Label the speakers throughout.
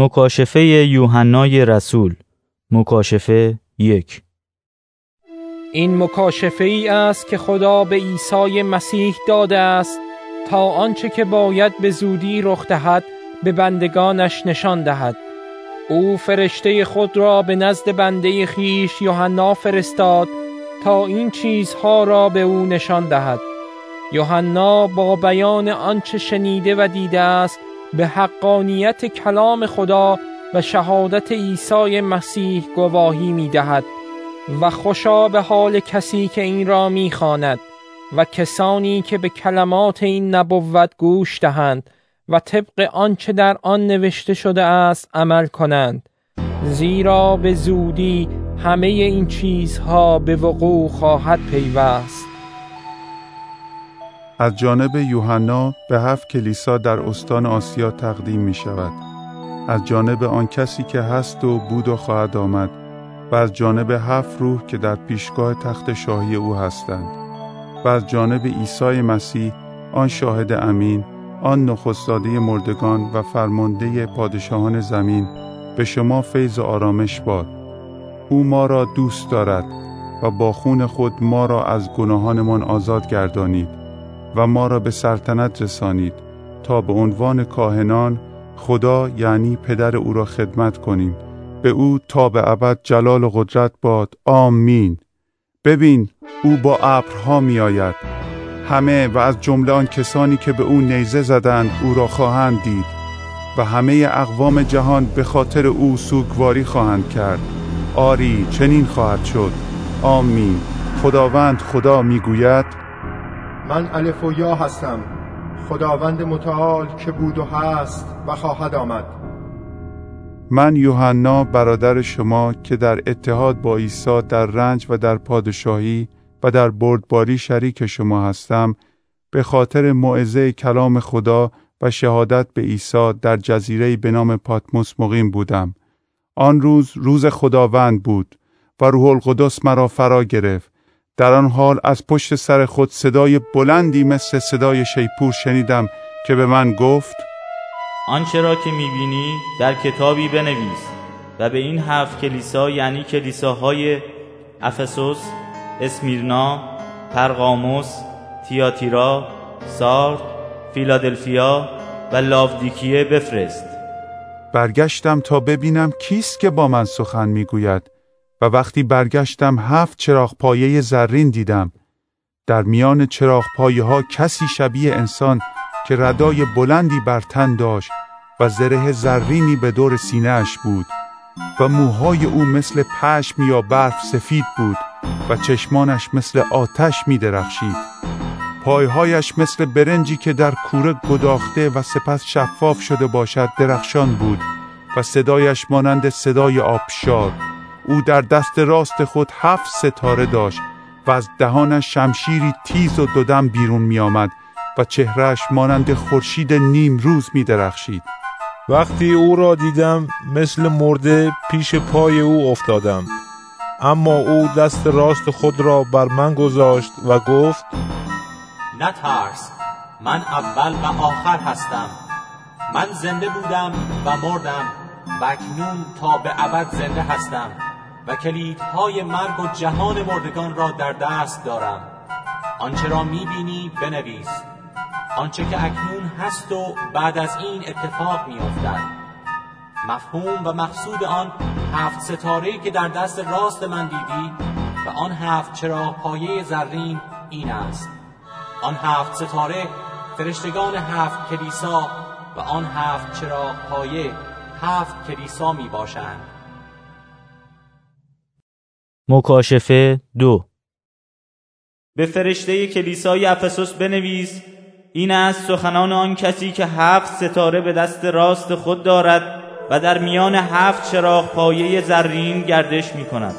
Speaker 1: مکاشفه یوحنای رسول. مکاشفه یک.
Speaker 2: این مکاشفه ای است که خدا به عیسی مسیح داده است تا آنچه که باید به زودی رخ دهد به بندگانش نشان دهد. او فرشته خود را به نزد بنده خیش یوحنا فرستاد تا این چیزها را به او نشان دهد. یوحنا با بیان آنچه شنیده و دیده است به حقانیت کلام خدا و شهادت عیسی مسیح گواهی می دهد و خوشا به حال کسی که این را می خاند و کسانی که به کلمات این نبوت گوش دهند و طبق آنچه در آن نوشته شده است عمل کنند زیرا به زودی همه این چیزها به وقوع خواهد پیوست.
Speaker 3: از جانب یوحنا به هفت کلیسا در استان آسیا تقدیم می شود. از جانب آن کسی که هست و بود و خواهد آمد و از جانب هفت روح که در پیشگاه تخت شاهی او هستند. و از جانب عیسی مسیح آن شاهد امین آن نخستاده مردگان و فرمانده پادشاهان زمین به شما فیض و آرامش باد. او ما را دوست دارد و با خون خود ما را از گناهانمان آزاد گردانید. و ما را به سلطنت رسانید تا به عنوان کاهنان خدا یعنی پدر او را خدمت کنیم. به او تا به ابد جلال و قدرت باد. آمین. ببین او با ابرها می آید همه و از جمله آن کسانی که به او نیزه زدند او را خواهند دید و همه اقوام جهان به خاطر او سوگواری خواهند کرد. آری چنین خواهد شد. آمین. خداوند خدا می‌گوید
Speaker 4: من الف و یا هستم. خداوند متعال که بود و هست و خواهد آمد.
Speaker 3: من یوحنا برادر شما که در اتحاد با عیسی در رنج و در پادشاهی و در بردباری شریک شما هستم به خاطر موعظه کلام خدا و شهادت به عیسی در جزیره به نام پاتموس مقیم بودم. آن روز روز خداوند بود و روح القدس مرا فرا گرفت در آن حال از پشت سر خود صدای بلندی مثل صدای شیپور شنیدم که به من گفت
Speaker 1: آنچه را که می‌بینی در کتابی بنویس و به این هفت کلیسا یعنی کلیساهای افسوس، اسمیرنا، پرغاموس، تیاتیرا، سارد، فیلادلفیا و لاودیکیه بفرست.
Speaker 3: برگشتم تا ببینم کیست که با من سخن می‌گوید. و وقتی برگشتم هفت چراغ پایه زرین دیدم. در میان چراغ پایه ها کسی شبیه انسان که ردای بلندی بر تن داشت و زره زرینی به دور سینهش بود و موهای او مثل پشم یا برف سفید بود و چشمانش مثل آتش می درخشید. پایهایش مثل برنجی که در کوره گداخته و سپس شفاف شده باشد درخشان بود و صدایش مانند صدای آبشار. او در دست راست خود هفت ستاره داشت و از دهانش شمشیری تیز و دودم بیرون می آمد و چهرهش مانند خورشید نیم روز می درخشید.
Speaker 5: وقتی او را دیدم مثل مرده پیش پای او افتادم. اما او دست راست خود را بر من گذاشت و گفت
Speaker 6: نترس من اول و آخر هستم. من زنده بودم و مردم و اکنون تا به ابد زنده هستم. و کلیدهای مرگ و جهان مردگان را در دست دارم. آنچه را می‌بینی بنویس. آنچه که اکنون هست و بعد از این اتفاق میافتد. مفهوم و مقصود آن هفت ستاره که در دست راست من دیدی و آن هفت چراغ پایه زرین این است. آن هفت ستاره فرشتگان هفت کلیسا و آن هفت چراغ پایه هفت کلیسا می باشند
Speaker 1: مکاشفه دو. به فرشته کلیسای افسوس بنویس این است سخنان آن کسی که هفت ستاره به دست راست خود دارد و در میان هفت چراغ پایه زرین گردش می کند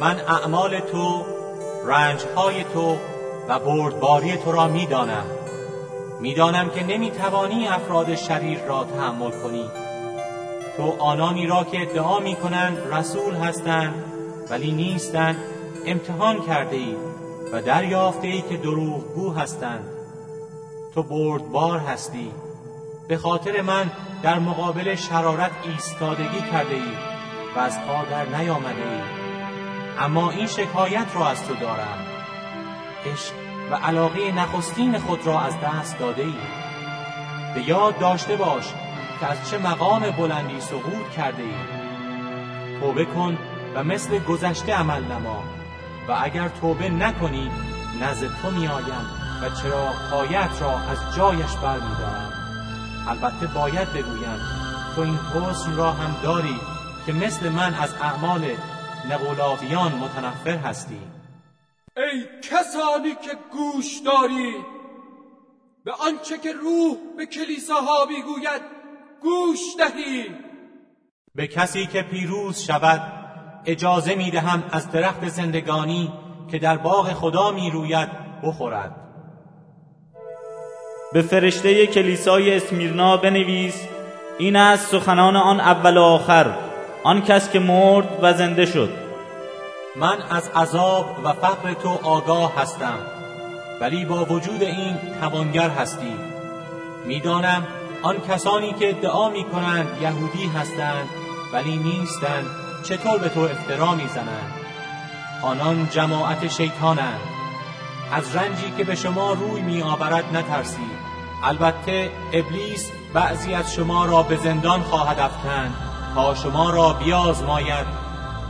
Speaker 6: من اعمال تو رنجهای تو و بردباری تو را می‌دانم. می‌دانم که نمی‌توانی افراد شریر را تحمل کنی. تو آنانی را که ادعا می‌کنند رسول هستند ولی نیستند امتحان کرده ای و دریافته ای که دروغگو هستند. تو بردبار هستی. به خاطر من در مقابل شرارت ایستادگی کرده ای و از پا در نیامده ای اما این شکایت را از تو دارم. عشق و علاقه نخستین خود را از دست داده ای به یاد داشته باش که از چه مقام بلندی سقوط کرده ای توبه کن و مثل گذشته عمل نما. و اگر توبه نکنی نزد تو میآیم و چرا پایت را از جایش برمیدارم. البته باید بگویم تو این حسن را هم داری که مثل من از اعمال نقولاویان متنفر هستی.
Speaker 7: ای کسانی که گوش دارید به آنچه که روح به کلیساها می‌گوید گوش دهید
Speaker 6: به کسی که پیروز شود اجازه می دهم از درخت زندگانی که در باغ خدا می روید بخورد.
Speaker 1: به فرشته کلیسای اسمیرنا بنویس این است سخنان آن اول و آخر آن کس که مرد و زنده شد.
Speaker 6: من از عذاب و فقر تو آگاه هستم ولی با وجود این توانگر هستی. می‌دانم آن کسانی که ادعا می کنند یهودی هستند ولی نیستند چطور به تو افترا می‌زنند؟ آنان جماعت شیطانند. از رنجی که به شما روی می آورد نترسید. البته ابلیس بعضی از شما را به زندان خواهد افکند تا شما را بیازماید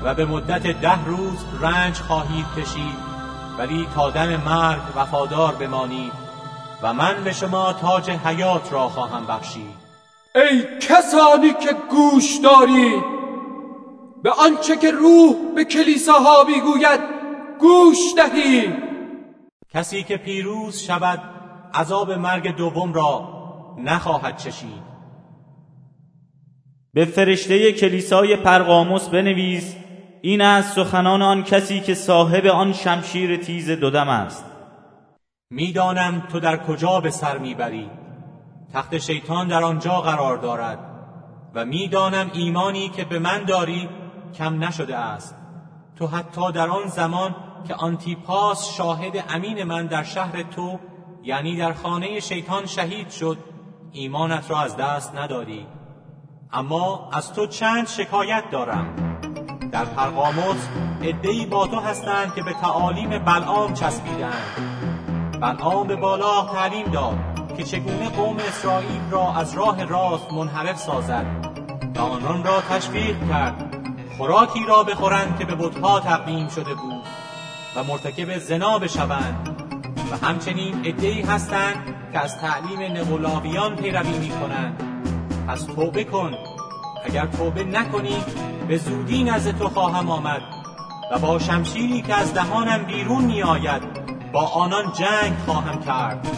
Speaker 6: و به مدت ده روز رنج خواهید کشید. ولی تا دم مرگ وفادار بمانید و من به شما تاج حیات را خواهم بخشید.
Speaker 7: ای کسانی که گوش دارید به آنچه که روح به کلیساها می‌گوید گوش دهید
Speaker 6: کسی که پیروز شود عذاب مرگ دوم را نخواهد چشید.
Speaker 1: به فرشته کلیسای پرقاموس بنویس این است سخنان آن کسی که صاحب آن شمشیر تیز دودم است.
Speaker 6: می‌دانم تو در کجا به سر می‌بری. تخت شیطان در آنجا قرار دارد و می‌دانم ایمانی که به من داری کم نشده است. تو حتی در آن زمان که آنتیپاس شاهد امین من در شهر تو یعنی در خانه شیطان شهید شد ایمانت را از دست نداری. اما از تو چند شکایت دارم. در پرقاموس ادهی با تو هستند که به تعالیم بلعام چسبیدند بلعام به بالا تعلیم داد که چگونه قوم اسرائیل را از راه راست منحرف سازد و آنان را تشویق کرد. خوراکی را بخورند که به بتها تقدیم شده بود و مرتکب زنا بشوند و همچنین ادهی هستند که از تعلیم نقلاویان پیروی می کنند پس توبه کن. اگر توبه نکنی به زودی نزد تو خواهم آمد و با شمشیری که از دهانم بیرون می آید با آنان جنگ خواهم کرد.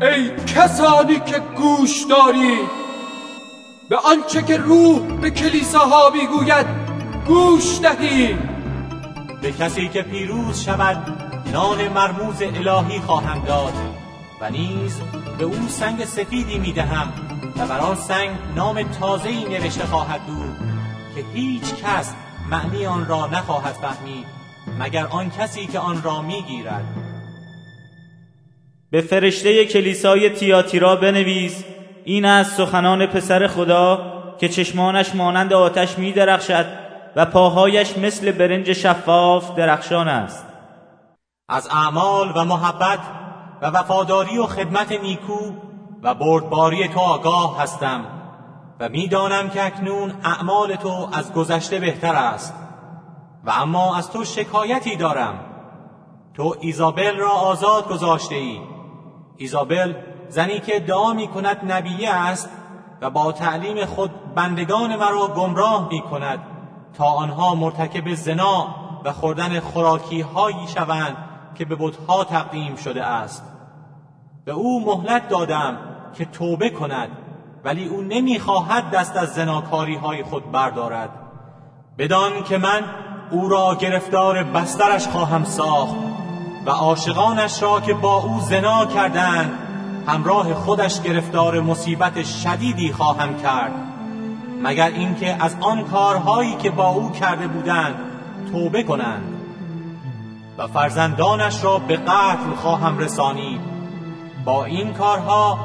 Speaker 7: ای کسانی که گوش دارید به آنچه که روح به کلیساها می‌گوید گوش دهید
Speaker 6: به کسی که پیروز شود نان مرموز الهی خواهم داد. و نیز به او سنگ سفیدی می‌دهم و بر آن سنگ نام تازه‌ای نوشته خواهد بود که هیچ کس معنی آن را نخواهد فهمید مگر آن کسی که آن را می‌گیرد
Speaker 1: به فرشته کلیسای تیاتیرا بنویس این از سخنان پسر خدا که چشمانش مانند آتش می درخشد و پاهایش مثل برنج شفاف درخشان است.
Speaker 6: از اعمال و محبت و وفاداری و خدمت نیکو و بردباری تو آگاه هستم و می‌دانم که اکنون اعمال تو از گذشته بهتر است. و اما از تو شکایتی دارم. تو ایزابل را آزاد گذاشته ای ایزابل زنی که ادعا می کند نبیه است و با تعلیم خود بندگان مرا گمراه می کند تا آنها مرتکب زنا و خوردن خوراکی هایی شوند که به بتها تقدیم شده است. به او مهلت دادم که توبه کند ولی او نمی‌خواهد دست از زناکاری های خود بردارد. بدان که من او را گرفتار بسترش خواهم ساخت و عاشقانش را که با او زنا کردند همراه خودش گرفتار مصیبت شدیدی خواهم کرد. مگر اینکه از آن کارهایی که با او کرده بودند توبه کنند و فرزندانش را به قتل خواهم رسانید. با این کارها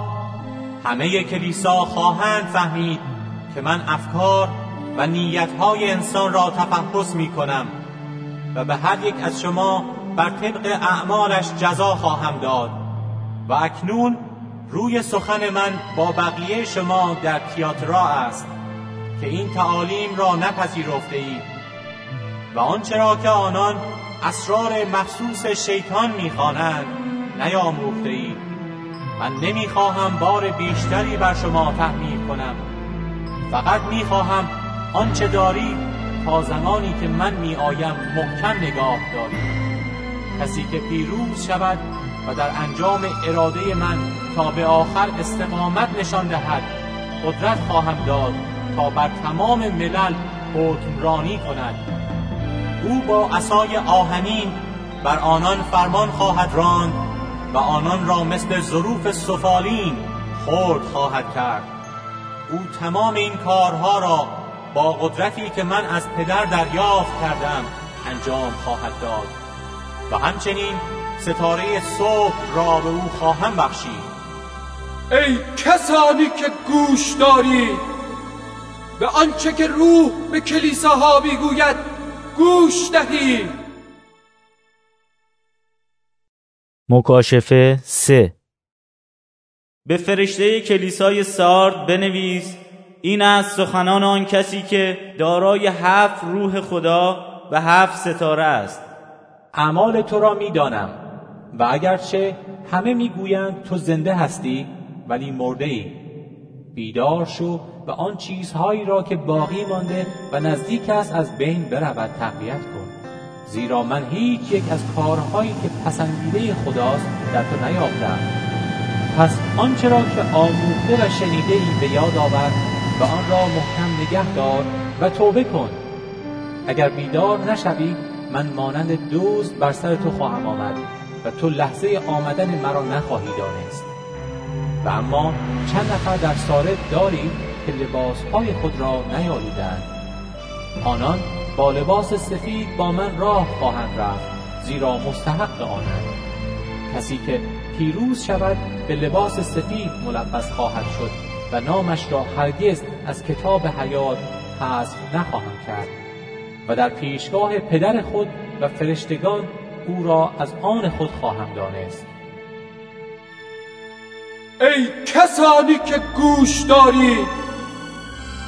Speaker 6: همه کلیسا خواهند فهمید که من افکار و نیتهای انسان را تفحص می کنم و به هر یک از شما بر طبق اعمالش جزا خواهم داد و اکنون روی سخن من با بقیه شما در تیاترا است. که این تعالیم را نپذیرفته اید و آنچه را که آنان اسرار مخصوص شیطان می‌خوانند نیاموخته اید من نمی‌خواهم بار بیشتری بر شما تحمیل کنم. فقط می‌خواهم آنچه دارید تا زمانی که من میآیم محکم نگاه دارید کسی که پیروز شود و در انجام اراده من تا به آخر استقامت نشان دهد قدرت خواهم داد. تا بر تمام ملل حکمرانی کند. او با عصای آهنین بر آنان فرمان خواهد راند و آنان را مثل ظروف سفالین خرد خواهد کرد. او تمام این کارها را با قدرتی که من از پدر دریافت کردم انجام خواهد داد. و همچنین ستاره صبح را به او خواهم بخشید.
Speaker 7: ای کسانی که گوش دارید به آنچه که روح به کلیساها می‌گوید گوش دهید
Speaker 1: مکاشفه سه. به فرشته کلیسای سارد بنویس این از سخنان آن کسی که دارای هفت روح خدا و هفت ستاره است.
Speaker 6: اعمال تو را می‌دانم و اگرچه همه می‌گویند تو زنده هستی ولی مرده ای. بیدار شو و آن چیزهایی را که باقی مانده و نزدیک است از بین برود تقویت کن. زیرا من هیچ یک از کارهایی که پسندیده خداست در تو نیافتم. پس آنچه را که آموخته و شنیده ای به یاد آور و آن را محکم نگه دار و توبه کن. اگر بیدار نشوی من مانند دوست بر سر تو خواهم آمد و تو لحظه آمدن مرا نخواهی دانست. و اما چند نفر در سارد دارید که لباسهای خود را نیالودند آنان با لباس سفید با من راه خواهند رفت زیرا مستحق آنند. کسی که پیروز شود به لباس سفید ملبس خواهد شد و نامش را هرگز از کتاب حیات حذف نخواهم کرد. و در پیشگاه پدر خود و فرشتگان او را از آن خود خواهم دانست.
Speaker 7: ای کسانی که گوش دارید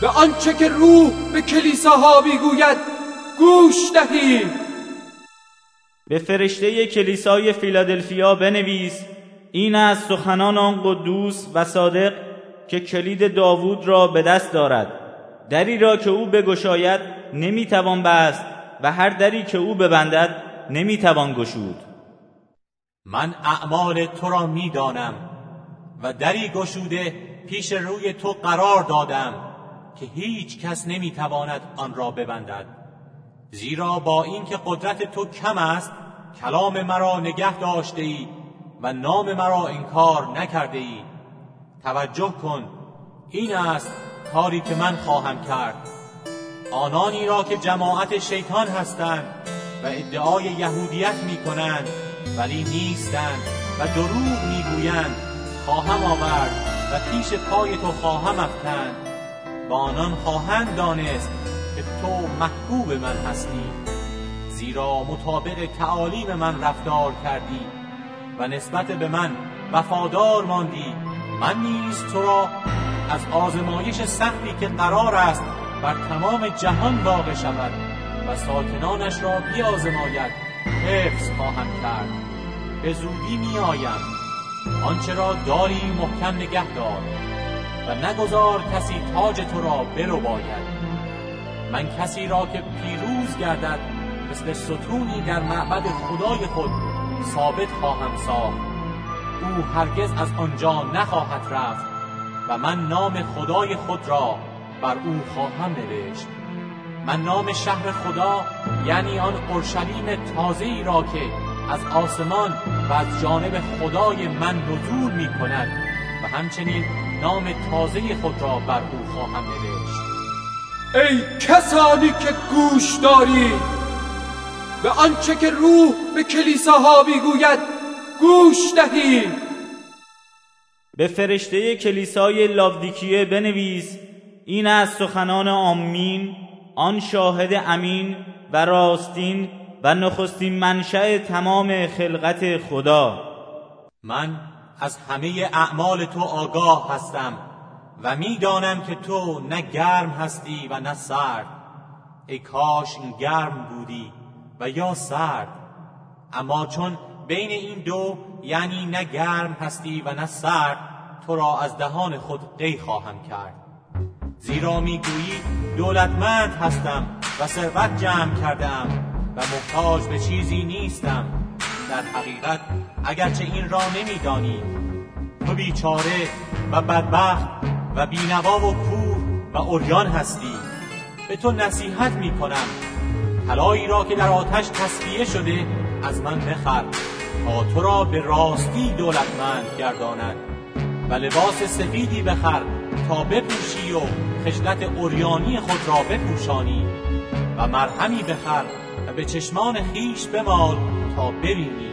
Speaker 7: به آنچه که روح به کلیساها می‌گوید گوش دهید
Speaker 1: به فرشته کلیسای فیلادلفیا بنویس این از سخنان آن قدوس و صادق که کلید داوود را به دست دارد. دری را که او بگشاید نمی‌توان بست و هر دری که او ببندد نمی‌توان گشود.
Speaker 6: من اعمال تو را می‌دانم. و دری گشوده پیش روی تو قرار دادم که هیچ کس نمی‌تواند آن را ببندد. زیرا با اینکه قدرت تو کم است کلام مرا نگه داشته ای و نام مرا انکار نکرده ای توجه کن این است کاری که من خواهم کرد. آنانی را که جماعت شیطان هستند و ادعای یهودیت می کنند ولی نیستند و دروغ می‌گویند. خواهم آورد و پیش پای تو خواهم افکند. با آنان خواهند دانست که تو محبوب من هستی زیرا مطابق تعالیم من رفتار کردی و نسبت به من وفادار ماندی. من نیز تو را از آزمایش سختی که قرار است بر تمام جهان واقع شود و ساکنانش را بیازماید حفظ خواهم کرد. به زودی می آیم آنچه را داری محکم نگه دار و نگذار کسی تاج تو را برو باید من کسی را که پیروز گردد مثل ستونی در معبد خدای خود ثابت خواهم ساخت. او هرگز از آنجا نخواهد رفت و من نام خدای خود را بر او خواهم نوشت. من نام شهر خدا یعنی آن اورشلیم تازه ای را که از آسمان و از جانب خدای من نزول می کند و همچنین نام تازه خود را بر او خواهم نوشت.
Speaker 7: ای کسانی که گوش دارید به آنچه که روح به کلیساها می‌گوید گوش دهید
Speaker 1: به فرشته کلیسای لاودیکیه بنویس این از سخنان آمین آن شاهد امین و راستین و نخستین منشأ تمام خلقت خدا.
Speaker 6: من از همه اعمال تو آگاه هستم و می‌دانم که تو نه گرم هستی و نه سرد. ای کاش گرم بودی و یا سرد. اما چون بین این دو یعنی نه گرم هستی و نه سرد تو را از دهان خود قی خواهم کرد. زیرا می‌گویی دولتمند هستم و ثروت جمع کردم و محتاج به چیزی نیستم. در حقیقت اگرچه این را نمیدانی تو بیچاره و بدبخت و بینوا و کور و اوریان هستی. به تو نصیحت می کنم طلایی را که در آتش تصفیه شده از من بخر تا تو را به راستی دولتمند گرداند. و لباس سفیدی بخر تا بپوشی و خجلت اوریانی خود را بپوشانی و مرهمی بخر به چشمان خیش بمال تا ببینی.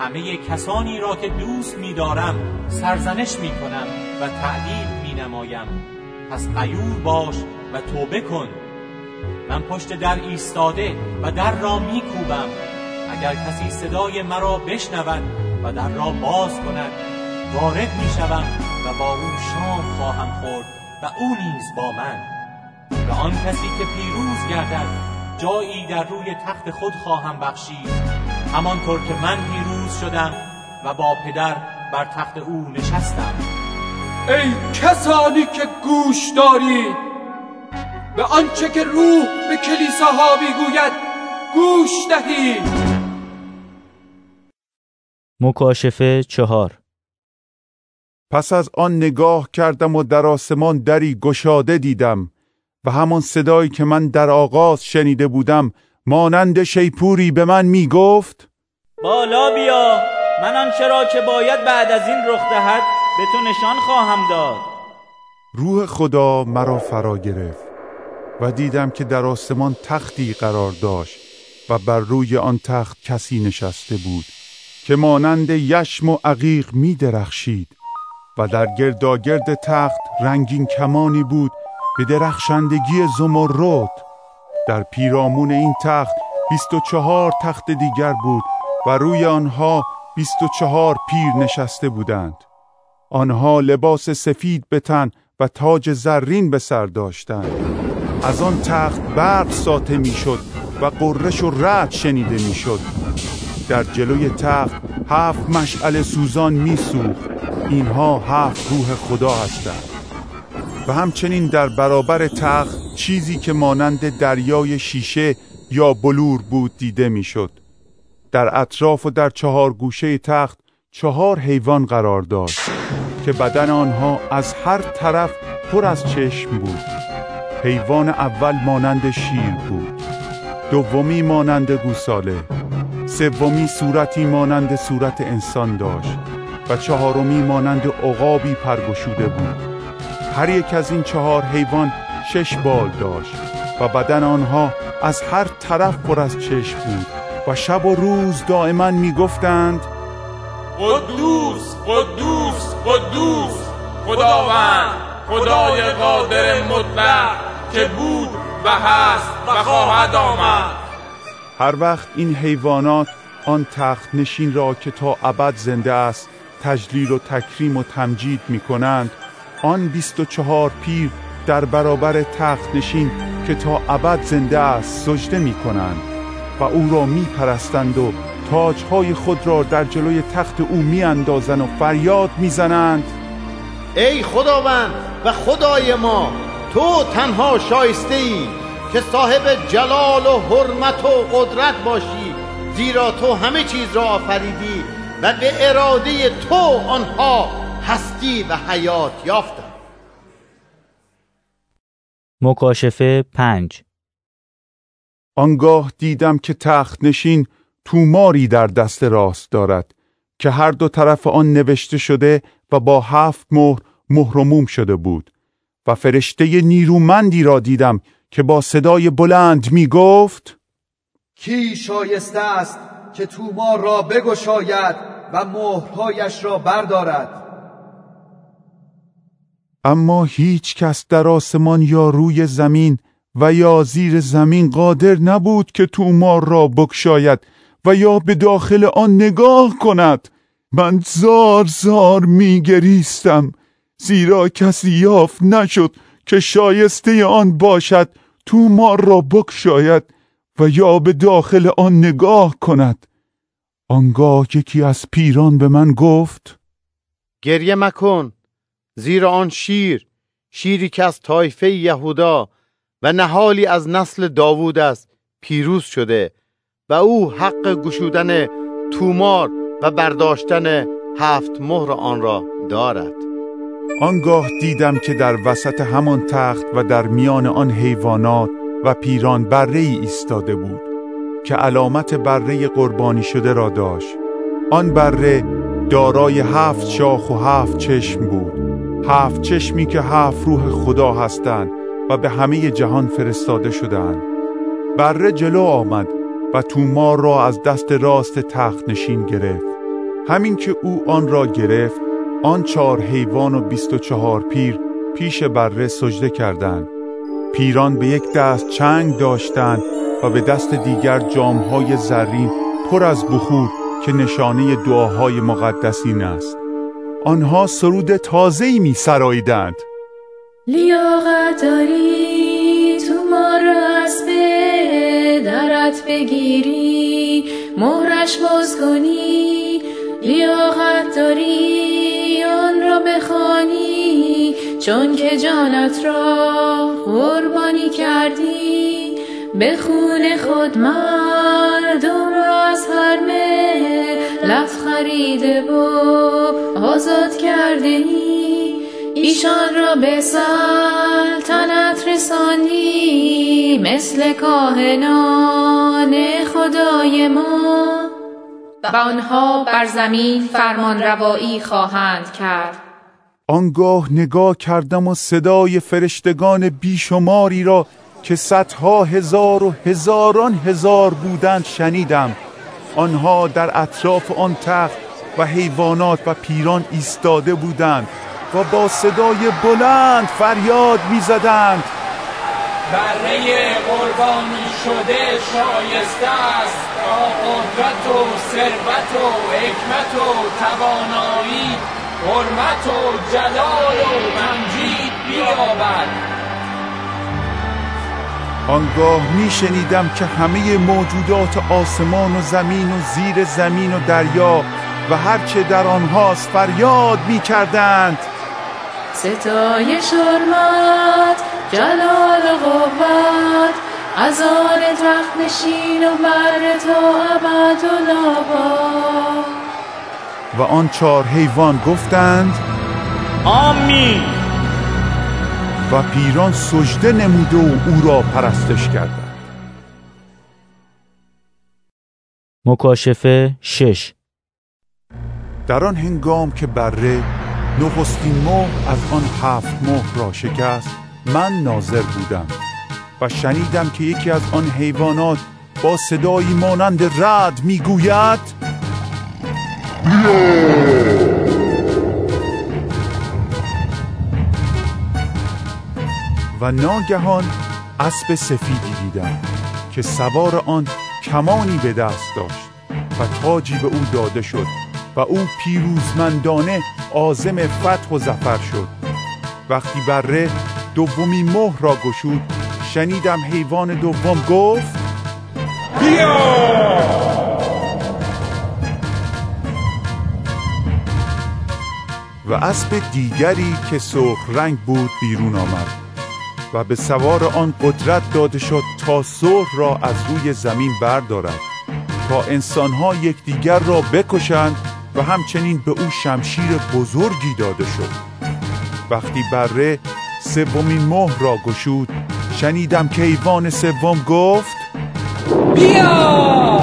Speaker 6: همه کسانی را که دوست می‌دارم سرزنش می‌کنم و تعدیل می‌نمایم پس غیور باش و توبه کن. من پشت در ایستاده و در را میکوبم اگر کسی صدای مرا بشنود و در را باز کند وارد می‌شوم و با او شام خواهم خورد و او نیز با من. و آن کسی که پیروز گردد جایی در روی تخت خود خواهم بخشید. همانطور که من پیروز شدم و با پدر بر تخت او نشستم.
Speaker 7: ای کسانی که گوش دارید به آنچه که روح به کلیساها می‌گوید گوش دهید
Speaker 1: مکاشفه چهار.
Speaker 3: پس از آن نگاه کردم و در آسمان دری گشاده دیدم. و همان صدایی که من در آغاز شنیده بودم مانند شیپوری به من می گفت
Speaker 1: بالا بیا من آنچه را که باید بعد از این رخ دهد به تو نشان خواهم داد.
Speaker 3: روح خدا مرا فرا گرفت و دیدم که در آسمان تختی قرار داشت و بر روی آن تخت کسی نشسته بود که مانند یشم و عقیق می درخشید و در گرداگرد تخت رنگین کمانی بود به درخشندگی زمرد. در پیرامون این تخت بیست و چهار تخت دیگر بود و روی آنها بیست و چهار پیر نشسته بودند. آنها لباس سفید به تن و تاج زرین به سر داشتند. از آن تخت برق ساته می‌شد و قررش و رعد شنیده می‌شد. در جلوی تخت هفت مشعل سوزان میسوخت. اینها هفت روح خدا هستند. و همچنین در برابر تخت چیزی که مانند دریای شیشه یا بلور بود دیده می‌شد. در اطراف و در چهار گوشه تخت چهار حیوان قرار داشت که بدن آنها از هر طرف پر از چشم بود حیوان اول مانند شیر بود دومی مانند گوساله سومی صورتی مانند صورت انسان داشت و چهارمی مانند عقابی پرگشوده بود هر یک از این چهار حیوان شش بال داشت و بدن آنها از هر طرف پر از چشم بود و شب و روز دائما می‌گفتند
Speaker 8: قدوس قدوس قدوس خداوند خدای قادر مطلق که بود و هست و خواهد آمد.
Speaker 3: هر وقت این حیوانات آن تخت نشین را که تا ابد زنده است تجلیل و تکریم و تمجید می کنند آن بیست و چهار پیر در برابر تخت نشین که تا ابد زنده است سجده می کنند و او را می پرستند و تاجهای خود را در جلوی تخت او می اندازن و فریاد می زنند
Speaker 9: ای خداوند و خدای ما تو تنها شایسته ای که صاحب جلال و حرمت و قدرت باشی زیرا تو همه چیز را آفریدی و به اراده تو آنها هستی و حیات یافتند
Speaker 1: مکاشفه پنج.
Speaker 3: آنگاه دیدم که تخت نشین توماری در دست راست دارد که هر دو طرف آن نوشته شده و با هفت مهر مهرموم شده بود. و فرشته نیرومندی را دیدم که با صدای بلند می گفت
Speaker 10: کی شایسته است که تومار را بگشاید و مهرهایش را بردارد؟
Speaker 3: اما هیچ کس در آسمان یا روی زمین و یا زیر زمین قادر نبود که تومار را بکشاید و یا به داخل آن نگاه کند. من زار زار میگریستم. زیرا کسی یافت نشد که شایسته آن باشد تومار را بکشاید و یا به داخل آن نگاه کند. آنگاه یکی از پیران به من گفت
Speaker 9: گریه مکن. زیرا آن شیر شیری که از طایفه یهودا و نهالی از نسل داوود است پیروز شده و او حق گشودن تومار و برداشتن هفت مهر آن را دارد.
Speaker 3: آنگاه دیدم که در وسط همان تخت و در میان آن حیوانات و پیران بره ای ایستاده بود که علامت بره قربانی شده را داشت. آن بره دارای هفت شاخ و هفت چشم بود. هفت چشمی که هفت روح خدا هستند و به همه جهان فرستاده شدند بره جلو آمد و تومار را از دست راست تخت نشین گرفت. همین که او آن را گرفت آن چهار حیوان و بیست و چهار پیر پیش بره سجده کردند. پیران به یک دست چنگ داشتند و به دست دیگر جامهای زرین پر از بخور که نشانه دعاهای مقدسین است. آنها سرود تازه‌ای می سراییدند
Speaker 11: لیاقت داری تو ما را از درت بگیری مهرش باز کنی. لیاقت داری آن را بخوانی چون که جانت را قربانی کردی. به خون خود مردم را از هر ملت خریده و آزاد کرده ای ایشان را به سلطنت رسانی مثل کاهنان خدای ما. و آنها بر زمین فرمان روایی خواهند کرد.
Speaker 3: آنگاه نگاه کردم و صدای فرشتگان بیشماری را که صدها هزار و هزاران هزار بودند شنیدم. آنها در اطراف آن تخت و حیوانات و پیران ایستاده بودند و با صدای بلند فریاد می‌زدند.
Speaker 8: بره قربانی شده شایسته است. تا قدرت و ثروت و حکمت و توانایی حرمت و جلال و تمجید بیابد.
Speaker 3: آنگاه می شنیدم که همه موجودات آسمان و زمین و زیر زمین و دریا و هرچه در آنهاست فریاد می کردند
Speaker 11: ستایش حرمت جلال و قوت از آن تخت نشین و بر تا ابد و لابد
Speaker 3: و آن چهار حیوان گفتند
Speaker 1: آمین.
Speaker 3: و پیران سجده نموده و او را پرستش کردند.
Speaker 1: مکاشفه شش.
Speaker 3: در آن هنگام که بره نخستین مهر از آن هفت مهر را شکست من ناظر بودم و شنیدم که یکی از آن حیوانات با صدایی مانند رد می‌گوید و ناگهان اسب سفیدی دیدم که سوار آن کمانی به دست داشت و تاجی به او داده شد و او پیروزمندانه عازم فتح و زفر شد. وقتی بره دومین مهر را گشود شنیدم حیوان دوم گفت
Speaker 8: بیا!
Speaker 3: و اسب دیگری که سرخ رنگ بود بیرون آمد. و به سوار آن قدرت داده شد تا سرخ را از روی زمین بردارد تا انسانها یکدیگر را بکشند و همچنین به او شمشیر بزرگی داده شد. وقتی بره سومین مهر را گشود. شنیدم که حیوان سوم گفت
Speaker 8: بیا!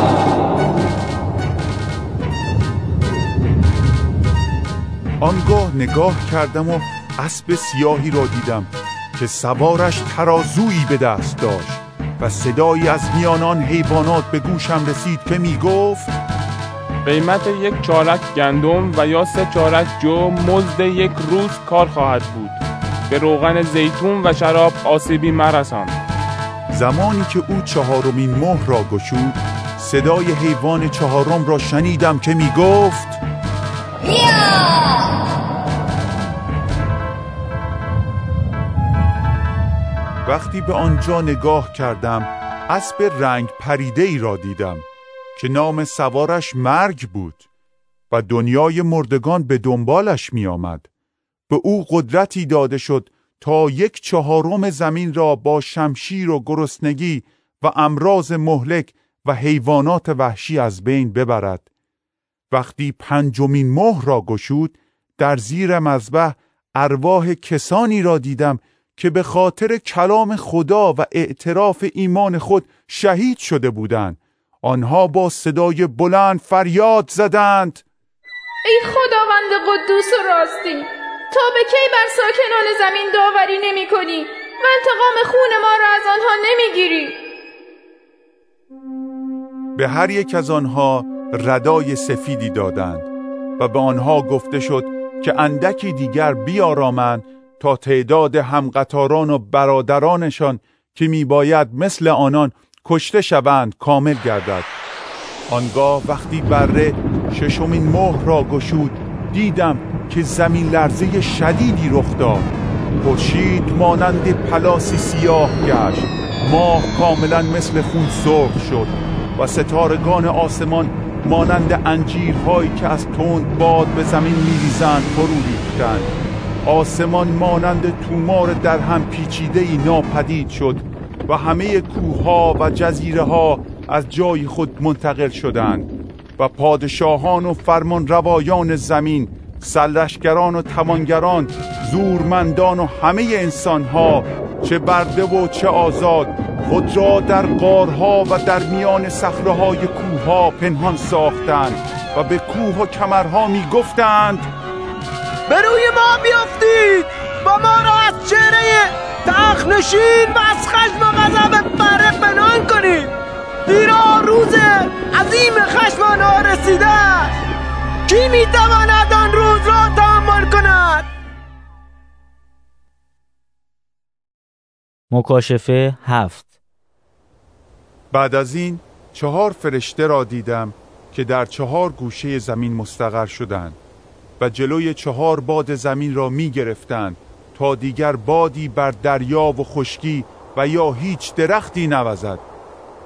Speaker 3: آنگاه نگاه کردم و اسب سیاهی را دیدم. که سوارش ترازویی به دست داشت و صدایی از میان آن حیوانات به گوشم رسید که می گفت
Speaker 5: قیمت یک چارک گندم و یا سه چارک جو مزد یک روز کار خواهد بود.
Speaker 12: به روغن زیتون و شراب آسیبی مرسان.
Speaker 3: زمانی که او چهارمین مهر را گشود صدای حیوان چهارم را شنیدم که می گفت وقتی به آنجا نگاه کردم اسب رنگ پریده ای را دیدم که نام سوارش مرگ بود و دنیای مردگان به دنبالش می آمد. به او قدرتی داده شد تا یک چهارم زمین را با شمشیر و گرسنگی و امراض مهلک و حیوانات وحشی از بین ببرد. وقتی پنجمین مهر را گشود در زیر مذبح ارواح کسانی را دیدم که به خاطر کلام خدا و اعتراف ایمان خود شهید شده بودند. آنها با صدای بلند فریاد زدند.
Speaker 11: ای خداوند قدوس و راستی تا به کی بر ساکنان زمین داوری نمی کنی؟ و انتقام خون ما را از آنها نمی‌گیری
Speaker 3: به هر یک از آنها ردای سفیدی دادند و به آنها گفته شد که اندکی دیگر بیارامند تا تعداد همقطاران و برادرانشان که میباید مثل آنان کشته شوند کامل گردد. آنگاه وقتی بره ششمین مهر را گشود دیدم که زمین لرزه شدیدی رخ داد. خورشید مانند پلاسی سیاه گشت. ماه کاملا مثل خون سرخ شد و ستارگان آسمان مانند انجیرهایی که از تند باد به زمین میریزند فرو ریختند. آسمان مانند تومار در هم پیچیده ای ناپدید شد و همه کوهها و جزیره ها از جای خود منتقل شدند و پادشاهان و فرمان روایان زمین سلشگران و توانگران زورمندان و همه انسانها چه برده و چه آزاد خود را در قارها و در میان صخره‌های کوهها پنهان ساختند و به کوه و کمرها می گفتند
Speaker 13: به روی ما بیافتید و ما را از چهره تخنشین و از خشم و غضب بره پنهان کنید. زیرا روز عظیم خشم آنها رسیده. است کی می‌تواند آن روز را تحمل کند؟
Speaker 1: مکاشفه هفت.
Speaker 3: بعد از این چهار فرشته را دیدم که در چهار گوشه زمین مستقر شدند. و جلوی چهار باد زمین را می گرفتند تا دیگر بادی بر دریا و خشکی و یا هیچ درختی نوزد.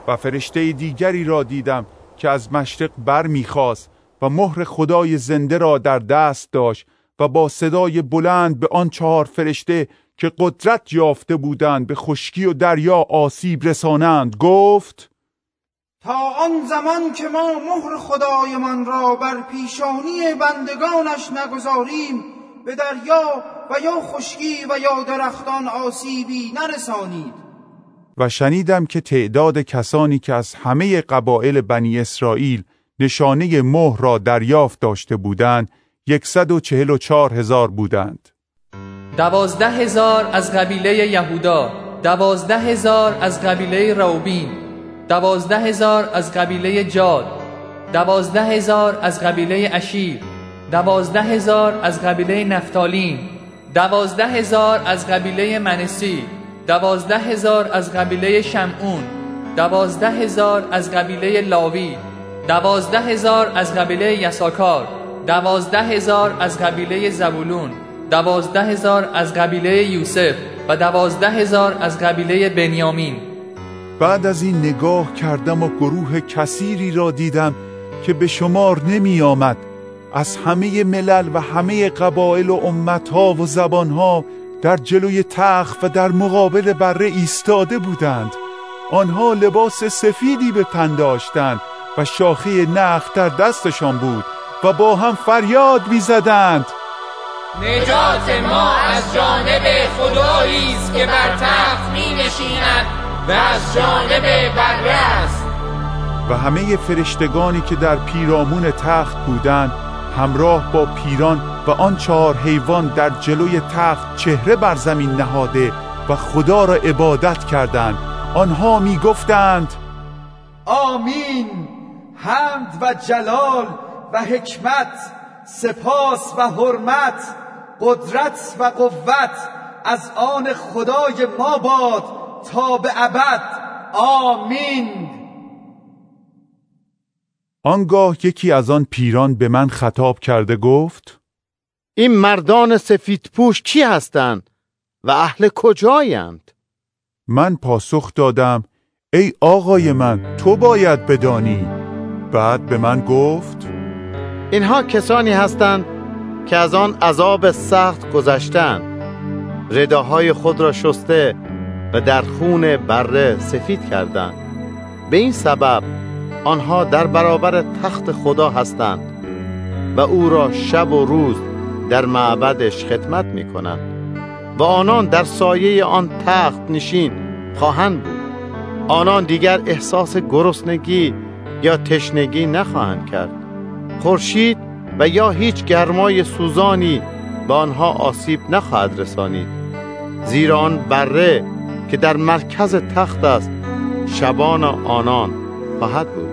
Speaker 3: و فرشته دیگری را دیدم که از مشرق بر می‌خواست و مهر خدای زنده را در دست داشت و با صدای بلند به آن چهار فرشته که قدرت یافته بودند به خشکی و دریا آسیب رسانند گفت
Speaker 14: تا آن زمان که ما مهر خدایمان را بر پیشانی بندگانش نگذاریم به دریا و یا خشکی و یا درختان آسیبی نرسانید.
Speaker 3: و شنیدم که تعداد کسانی که از همه قبایل بنی اسرائیل نشانه مهر را دریافت داشته بودند یکصد و چهل و چار هزار بودند.
Speaker 15: دوازده هزار از قبیله یهودا دوازده هزار از قبیله روبین دوازده هزار از قبیله جاد دوازده هزار از قبیله اشیر دوازده هزار از قبیله نفتالین دوازده هزار از قبیله منسی دوازده هزار از قبیله شمعون دوازده هزار از قبیله لاوی دوازده هزار از قبیله یساکار دوازده هزار از قبیله زبولون دوازده هزار از قبیله یوسف و دوازده هزار از قبیله بنیامین
Speaker 3: بعد از این نگاه کردم و گروه کثیری را دیدم که به شمار نمی آمد. از همه ملل و همه قبایل و امتها و زبانها در جلوی تخت و در مقابل بره ایستاده بودند. آنها لباس سفیدی به تن داشتند و شاخه نخ در دستشان بود و با هم فریاد می‌زدند
Speaker 8: نجات ما از جانب خدایی است که بر تخت می نشیند. و از جانب بره است.
Speaker 3: و همه فرشتگانی که در پیرامون تخت بودند همراه با پیران و آن چهار حیوان در جلوی تخت چهره بر زمین نهاده و خدا را عبادت کردند. آنها می گفتند
Speaker 10: آمین. حمد و جلال و حکمت سپاس و حرمت قدرت و قوت از آن خدای ما باد. تا به ابد. آمین.
Speaker 3: آنگاه یکی از آن پیران به من خطاب کرده گفت
Speaker 9: این مردان سفید پوش کی هستند و اهل کجایند؟
Speaker 3: من پاسخ دادم ای آقای من تو باید بدانی. بعد به من گفت
Speaker 9: اینها کسانی هستند که از آن عذاب سخت گذشتند. رداهای خود را شسته و در خون بره سفید کردند. به این سبب آنها در برابر تخت خدا هستند و او را شب و روز در معبدش خدمت می کنند و آنان در سایه آن تخت نشین خواهند بود. آنان دیگر احساس گرسنگی یا تشنگی نخواهند کرد. خورشید و یا هیچ گرمای سوزانی به آنها آسیب نخواهد رسانید. زیرا آن بره که در مرکز تخت است شبان آنان خواهد بود.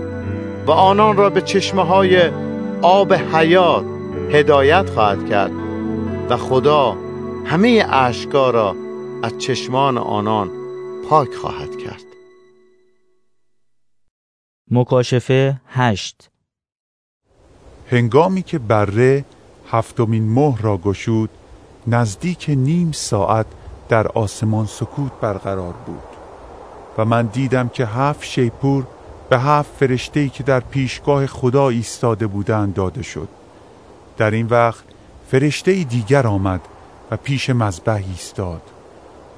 Speaker 9: و آنان را به چشمه های آب حیات هدایت خواهد کرد. و خدا همه اشکا را از چشمان آنان پاک خواهد کرد.
Speaker 1: مکاشفه هشت.
Speaker 3: هنگامی که بره هفتمین مهر را گشود نزدیک نیم ساعت در آسمان سکوت برقرار بود و من دیدم که هفت شیپور به هفت فرشته‌ای که در پیشگاه خدا ایستاده بودند داده شد. در این وقت فرشته دیگر آمد و پیش مذبح ایستاد.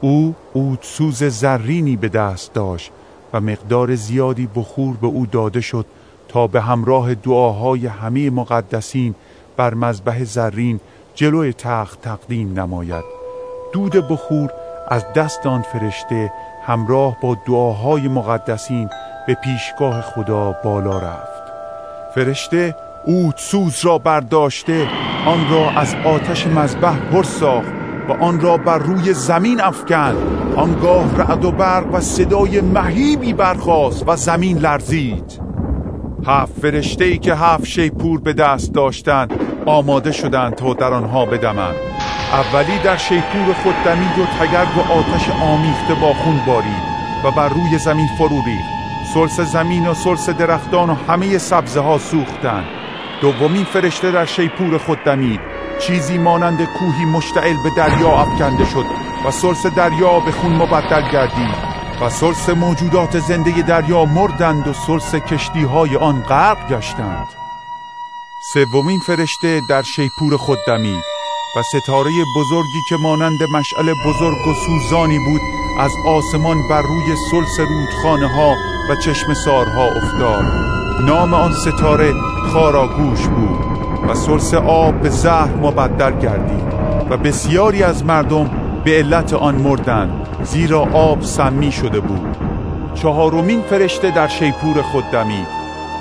Speaker 3: او سوز زرینی به دست داشت و مقدار زیادی بخور به او داده شد تا به همراه دعاهای همه مقدسین بر مذبح زرین جلوی تخت تقدیم نماید. دود بخور از دست آن فرشته همراه با دعاهای مقدسین به پیشگاه خدا بالا رفت. فرشته اوت سوز را برداشته آن را از آتش مذبح پر ساخت و آن را بر روی زمین افکند. آنگاه رعد و برق و صدای مهیبی برخاست و زمین لرزید. هفت فرشته ای که هفت شیپور به دست داشتند آماده شدند تا در آنها بدمند. اولی در شیپور خود دمید و تگرگ و آتش آمیخته با خون بارید و بر روی زمین فرو ریخت. سلس زمین و سلس درختان و همه سبزه ها سوختند. دومین فرشته در شیپور خود دمید. چیزی مانند کوهی مشتعل به دریا افکنده شد و سلس دریا به خون مبدل گردید. و سلس موجودات زنده دریا مردند و سلس کشتی های آن غرق گشتند. سومین فرشته در شیپور خود دمید و ستاره بزرگی که مانند مشعل بزرگ و سوزانی بود از آسمان بر روی سلس رودخانه ها و چشم سارها افتاد. نام آن ستاره خاراگوش بود و سلس آب به زهر مبدل گردید و بسیاری از مردم به علت آن مردند. زیرا آب سمی شده بود. چهارمین فرشته در شیپور خود دمید.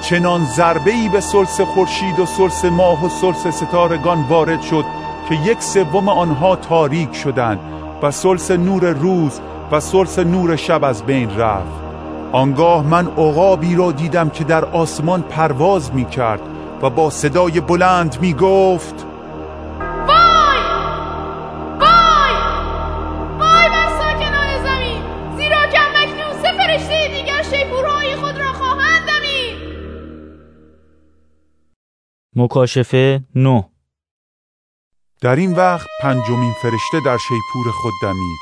Speaker 3: چنان ضربه ای به سلس خورشید و سلس ماه و سلس ستارگان وارد شد که یک سوم آنها تاریک شدند و سلس نور روز و سلس نور شب از بین رفت. آنگاه من عقابی را دیدم که در آسمان پرواز می کرد و با صدای بلند می گفت
Speaker 1: مکاشفه نو.
Speaker 3: در این وقت پنجمین فرشته در شیپور خود دمید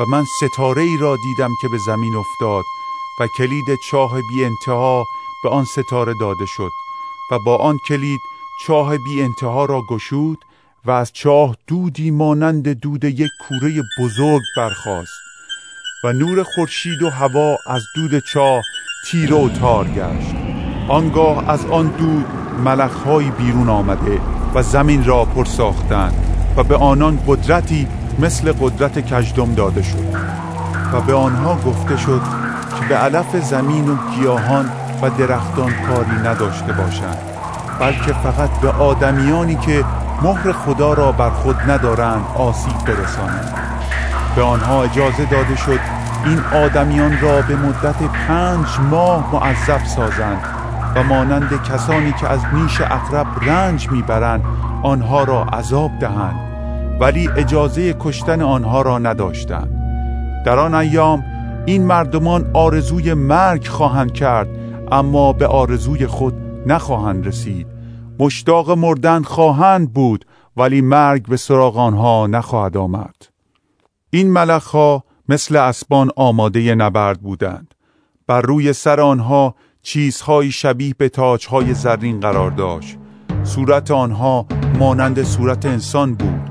Speaker 3: و من ستاره ای را دیدم که به زمین افتاد و کلید چاه بی انتها به آن ستاره داده شد و با آن کلید چاه بی انتها را گشود و از چاه دودی مانند دود یک کوره بزرگ برخاست و نور خورشید و هوا از دود چاه تیر و تار گشت. آنگاه از آن دود ملخهایی بیرون آمده و زمین را پر ساختند و به آنان قدرتی مثل قدرت کجدم داده شد و به آنها گفته شد که به علف زمین و گیاهان و درختان کاری نداشته باشند بلکه فقط به آدمیانی که مهر خدا را بر خود ندارند آسیب برسانند. به آنها اجازه داده شد این آدمیان را به مدت پنج ماه معذب سازند. و مانند کسانی که از نیش اقرب رنج می‌برند آنها را عذاب دهند. ولی اجازه کشتن آنها را نداشتند. در آن ایام این مردمان آرزوی مرگ خواهند کرد اما به آرزوی خود نخواهند رسید. مشتاق مردن خواهند بود ولی مرگ به سراغ آنها نخواهد آمد. این ملخها مثل اسبان آماده نبرد بودند. بر روی سر آنها چیزهایی شبیه به تاجهای زرین قرار داشت. صورت آنها مانند صورت انسان بود.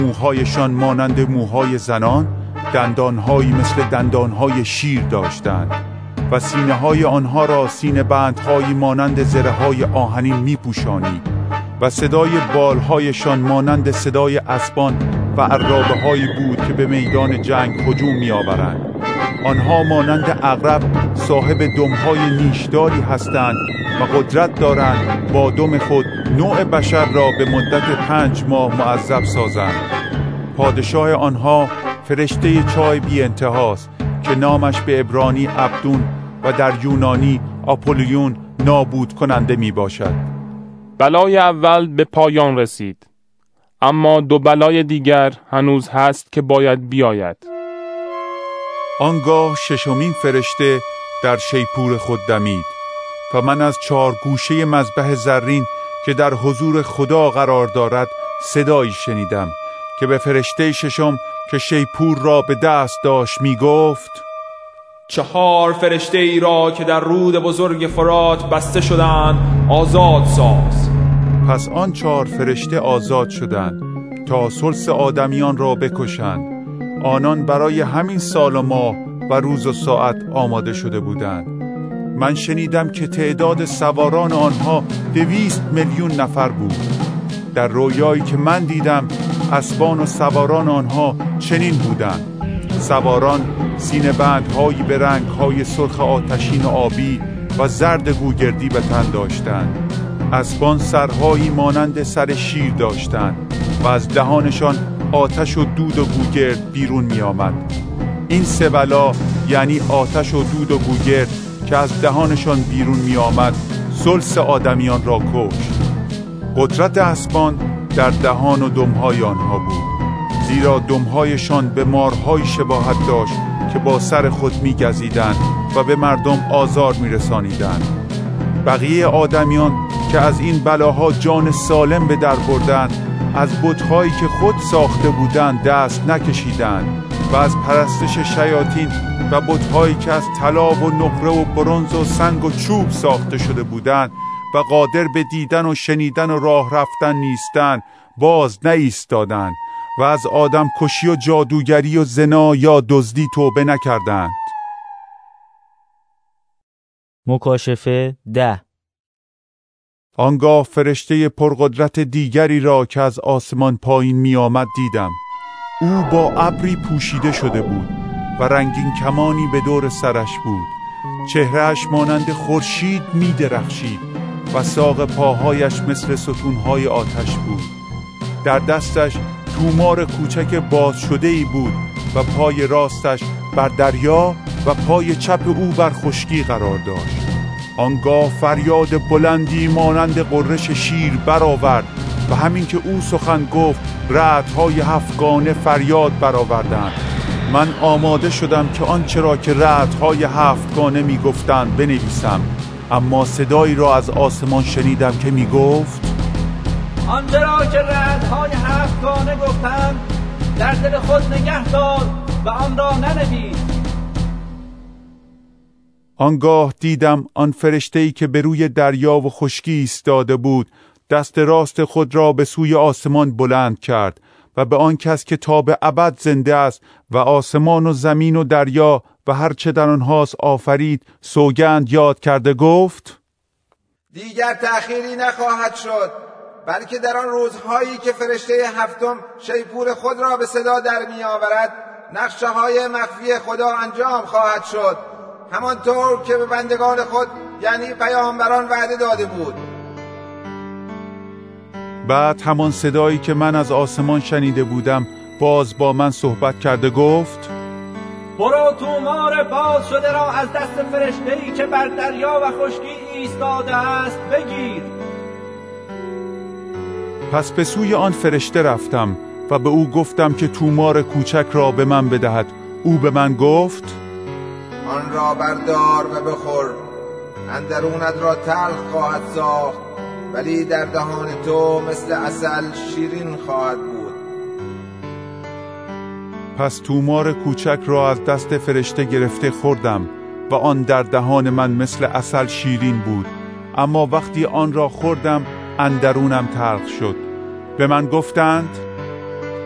Speaker 3: موهایشان مانند موهای زنان دندانهایی مثل دندانهای شیر داشتند. و سینه های آنها را سینه بندهایی مانند زره های آهنین می و صدای بالهایشان مانند صدای اسبان و عرابه هایی بود که به میدان جنگ هجوم می آورند. آنها مانند اغرب صاحب دمهای نیشداری هستند و قدرت دارند با دم خود نوع بشر را به مدت پنج ماه معذب سازند. پادشاه آنها فرشته چای بی انتهاست که نامش به ابرانی عبدون و در یونانی آپولیون نابود کننده می باشد.
Speaker 12: بلای اول به پایان رسید. اما دو بلای دیگر هنوز هست که باید بیاید.
Speaker 3: آنگاه ششمین فرشته در شیپور خود دمید و من از چهار گوشه مذبح زرین که در حضور خدا قرار دارد صدایی شنیدم که به فرشته ششم که شیپور را به دست داشت می گفت
Speaker 7: چهار فرشته ای را که در رود بزرگ فرات بسته شدند آزاد ساز.
Speaker 3: پس آن چهار فرشته آزاد شدند تا سلس آدمیان را بکشند. آنان برای همین سال و ماه و روز و ساعت آماده شده بودند. من شنیدم که تعداد سواران آنها دویست میلیون نفر بود. در رویایی که من دیدم اسبان و سواران آنها چنین بودند. سواران سینه بندهایی به رنگهای سرخ آتشین و آبی و زرد گوگردی به تن داشتند. اسبان سرهایی مانند سر شیر داشتند و از دهانشان آتش و دود و گوگرد بیرون می آمد. این سه بلا یعنی آتش و دود و گوگرد که از دهانشان بیرون می آمد سلس آدمیان را کشت قدرت اسبان در دهان و دمهای آنها بود زیرا دمهایشان به مارهای شباهت داشت که با سر خود می گزیدن و به مردم آزار می رسانیدن. بقیه آدمیان که از این بلاها جان سالم به در بردن از بتهایی که خود ساخته بودند دست نکشیدند و از پرستش شیاطین و بتهایی که از طلا و نقره و برنز و سنگ و چوب ساخته شده بودند و قادر به دیدن و شنیدن و راه رفتن نیستند باز نایستادند و از آدم کشی و جادوگری و زنا یا دزدی توبه نکردند.
Speaker 1: مکاشفه ده
Speaker 3: آنگاه فرشته پرقدرت دیگری را که از آسمان پایین می آمد دیدم. او با ابری پوشیده شده بود و رنگین کمانی به دور سرش بود. چهرهش مانند خورشید می درخشید و ساق پاهایش مثل ستونهای آتش بود. در دستش تومار کوچک باز شده ای بود و پای راستش بر دریا و پای چپ او بر خشکی قرار داشت. آنگاه فریاد بلندی مانند قررش شیر برآورد و همین که او سخن گفت رعدهای هفتگانه فریاد برآوردند. من آماده شدم که آنچه را که رعدهای هفتگانه می‌گفتند بنویسم. اما صدایی را از آسمان شنیدم که می‌گفت
Speaker 16: آنچه را که رعدهای هفتگانه گفتند در دل خود نگه دار و آن را ننویس.
Speaker 3: آنگاه دیدم آن فرشته که به روی دریا و خشکی ایستاده بود دست راست خود را به سوی آسمان بلند کرد و به آن کس که تا به ابد زنده است و آسمان و زمین و دریا و هر چه در آنهاست آفرید سوگند یاد کرده گفت
Speaker 10: دیگر تأخیری نخواهد شد بلکه در آن روزهایی که فرشته هفتم شیپور خود را به صدا در می آورد نقشه های مخفی خدا انجام خواهد شد. همانطور که به بندگان خود یعنی پیامبران وعده داده بود.
Speaker 3: بعد همان صدایی که من از آسمان شنیده بودم باز با من صحبت کرده گفت
Speaker 16: برو تومار باز شده را از دست فرشته ای که بر دریا و خشکی ایستاده است بگیر.
Speaker 3: پس به سوی آن فرشته رفتم و به او گفتم که تومار کوچک را به من بدهد. او به من گفت
Speaker 10: آن را بردار و بخور. اندرونت را تلخ خواهد ساخت ولی در دهان تو مثل اصل شیرین خواهد بود.
Speaker 3: پس تومار کوچک را از دست فرشته گرفته خوردم و آن در دهان من مثل اصل شیرین بود. اما وقتی آن را خوردم اندرونم تلخ شد. به من گفتند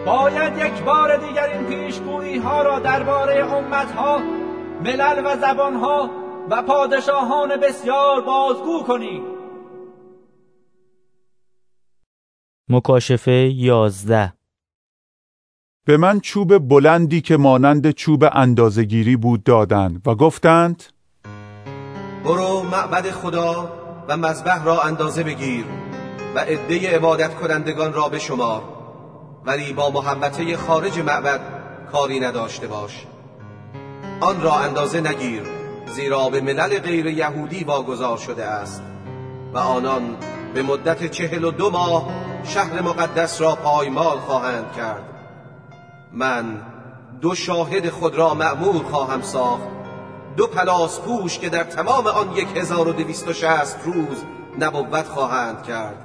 Speaker 16: باید یک بار دیگر این پیشگویی ها را درباره امت ها ملل و زبان ها و پادشاهان بسیار بازگو کنی
Speaker 1: مکاشفه یازده.
Speaker 3: به من چوب بلندی که مانند چوب اندازگیری بود دادند و گفتند
Speaker 17: برو معبد خدا و مذبح را اندازه بگیر و عده عبادت کنندگان را به شمار ولی با محبته خارج معبد کاری نداشته باش. آن را اندازه نگیر زیرا به ملل غیر یهودی واگذار شده است. و آنان به مدت چهل و دو ماه شهر مقدس را پایمال خواهند کرد. من دو شاهد خود را معمول خواهم ساخت. دو پلاس پوش که در تمام آن یک هزار و دویست و شست روز نبوت خواهند کرد.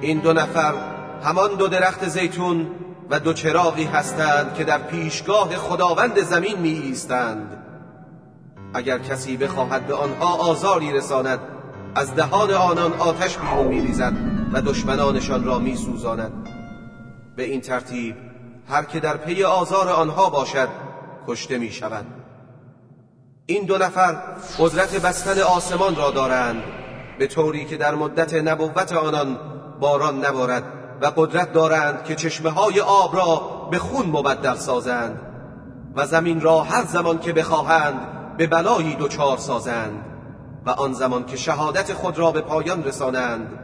Speaker 17: این دو نفر همان دو درخت زیتون و دو چراغی هستند که در پیشگاه خداوند زمین می ایستند اگر کسی بخواهد به آنها آزاری رساند از دهان آنان آتش بیرون میریزد و دشمنانشان را میسوزاند. به این ترتیب هر که در پی آزار آنها باشد کشته می شود این دو نفر قدرت بستن آسمان را دارند به طوری که در مدت نبوت آنان باران نبارد و قدرت دارند که چشمه های آب را به خون مبدل سازند و زمین را هر زمان که بخواهند به بلایی دچار سازند و آن زمان که شهادت خود را به پایان رسانند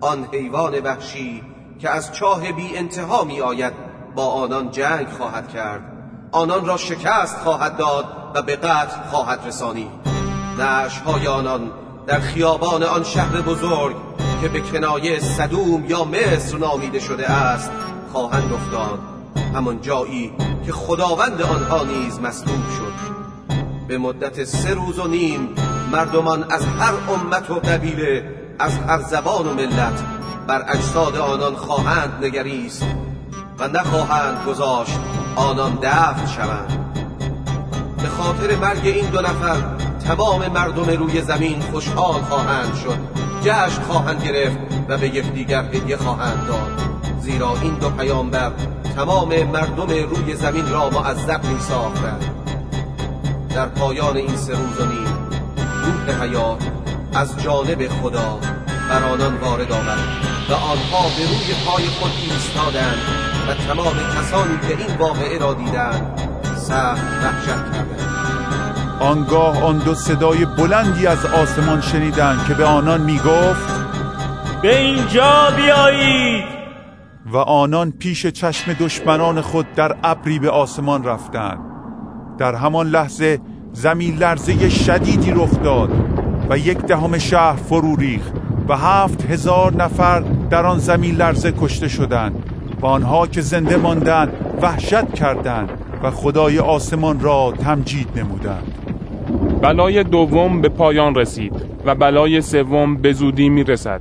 Speaker 17: آن حیوان وحشی که از چاه بی انتها می آید با آنان جنگ خواهد کرد. آنان را شکست خواهد داد و به قتل خواهد رسانید. نعشهای آنان در خیابان آن شهر بزرگ که به کنایه صدوم یا مصر نامیده شده است خواهند افتاد. همان جایی که خداوند آنها نیز مصلوب شد. به مدت سه روز و نیم مردمان از هر امت و قبیله از هر زبان و ملت بر اجساد آنان خواهند نگریست و نخواهند گذاشت آنان دفن شوند. به خاطر مرگ این دو نفر تمام مردم روی زمین خوشحال خواهند شد. جشن خواهند گرفت و به یکدیگر هدیه خواهند داد. زیرا این دو پیامبر تمام مردم روی زمین را معذب می ساختند در پایان این سه روز و نیم روح حیات از جانب خدا بر آنان وارد آمد و آنها به روی پای خود ایستادند و تمام کسانی که این واقعه را دیدند سخت وحشت کردند.
Speaker 3: آنگاه آن دو صدای بلندی از آسمان شنیدند که به آنان می گفت
Speaker 1: به اینجا بیایید.
Speaker 3: و آنان پیش چشم دشمنان خود در ابری به آسمان رفتند. در همان لحظه زمین لرزه شدیدی رخ داد و یک دهم شهر فرو ریخت و هفت هزار نفر در آن زمین لرزه کشته شدند و آنها که زنده ماندند وحشت کردند و خدای آسمان را تمجید نمودند.
Speaker 12: بلای دوم به پایان رسید و بلای سوم به زودی می رسد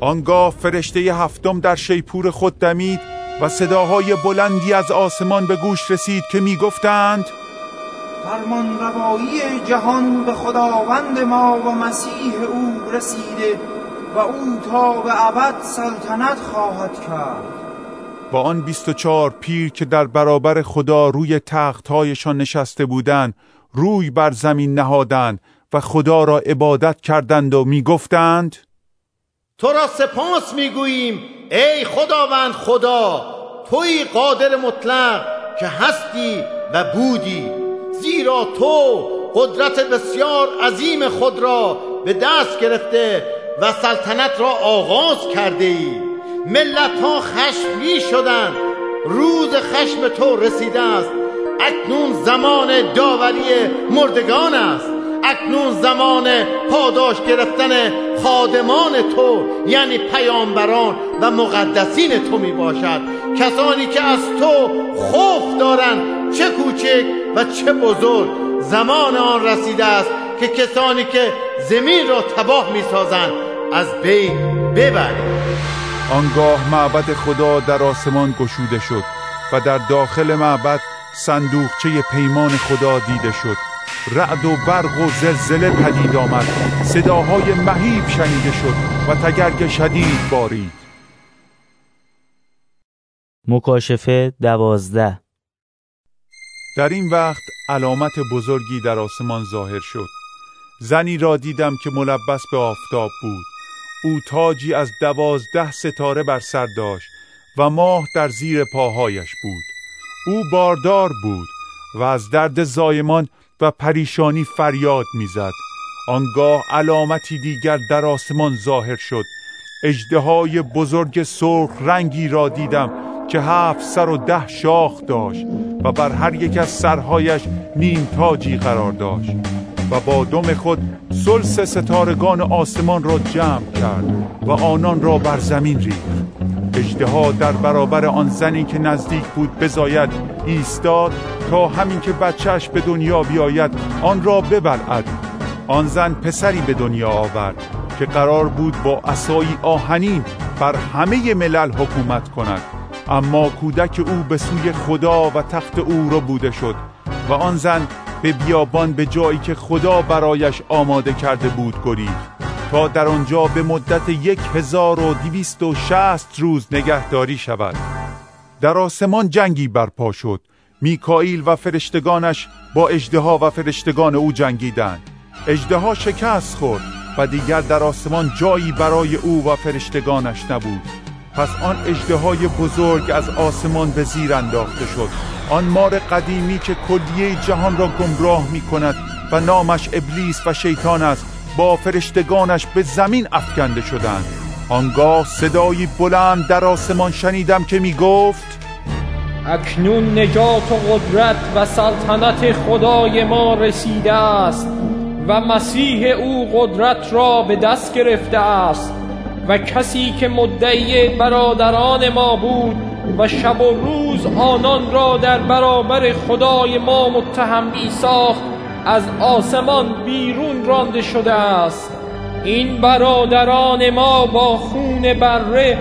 Speaker 3: آنگاه فرشته هفتم در شیپور خود دمید و صداهای بلندی از آسمان به گوش رسید که می گفتند
Speaker 14: فرمان روایی جهان به خداوند ما و مسیح او رسیده و او تا به ابد سلطنت خواهد کرد.
Speaker 3: با آن بیست و چهار پیر که در برابر خدا روی تختهایشان نشسته بودند روی بر زمین نهادند و خدا را عبادت کردند و می‌گفتند
Speaker 9: تو را سپاس می‌گوییم ای خداوند خدا توی قادر مطلق که هستی و بودی زیرا تو قدرت بسیار عظیم خود را به دست گرفته و سلطنت را آغاز کرده ای ملت ها خشمی شدند روز خشم تو رسیده است. اکنون زمان داوری مردگان است. اکنون زمان پاداش گرفتن خادمان تو یعنی پیامبران و مقدسین تو می باشد. کسانی که از تو خوف دارند چه کوچک و چه بزرگ. زمان آن رسیده است که کسانی که زمین را تباه می سازند از بین ببرید
Speaker 3: آنگاه معبد خدا در آسمان گشوده شد و در داخل معبد صندوقچه پیمان خدا دیده شد. رعد و برق و زلزله پدید آمد. صداهای مهیب شنیده شد و تگرگ شدید بارید.
Speaker 1: مکاشفه دوازده.
Speaker 3: در این وقت علامت بزرگی در آسمان ظاهر شد. زنی را دیدم که ملبس به آفتاب بود. او تاجی از دوازده ستاره بر سر داشت و ماه در زیر پاهایش بود. او باردار بود و از درد زایمان و پریشانی فریاد می‌زد. آنگاه علامتی دیگر در آسمان ظاهر شد. اجدهای بزرگ سرخ رنگی را دیدم که هفت سر و ده شاخ داشت و بر هر یک از سرهایش نیم تاجی قرار داشت و با دم خود سلس ستارگان آسمان را جمع کرد و آنان را بر زمین ریخت. اجدها در برابر آن زنی که نزدیک بود بزاید ایستاد تا همین که بچهش به دنیا بیاید آن را ببلعد. آن زن پسری به دنیا آورد که قرار بود با اسایی آهنین بر همه ملل حکومت کند. اما کودک او به سوی خدا و تخت او را بوده شد و آن زن به بیابان به جایی که خدا برایش آماده کرده بود گریخت. تا در آنجا به مدت یک هزار و دویست و شست روز نگهداری شود. در آسمان جنگی برپا شد. میکائیل و فرشتگانش با اجدها و فرشتگان او جنگیدند. اجدها شکست خورد و دیگر در آسمان جایی برای او و فرشتگانش نبود. پس آن اجدهای بزرگ از آسمان به زیر انداخته شد. آن مار قدیمی که کلیه جهان را گمراه می کند و نامش ابلیس و شیطان است با فرشتگانش به زمین افکنده شدند. آنگاه صدایی بلند در آسمان شنیدم که می گفت
Speaker 2: اکنون نجات و قدرت و سلطنت خدای ما رسیده است و مسیح او قدرت را به دست گرفته است و کسی که مدعی برادران ما بود و شب و روز آنان را در برابر خدای ما متهم می ساخت از آسمان بیرون رانده شده است. این برادران ما با خون بره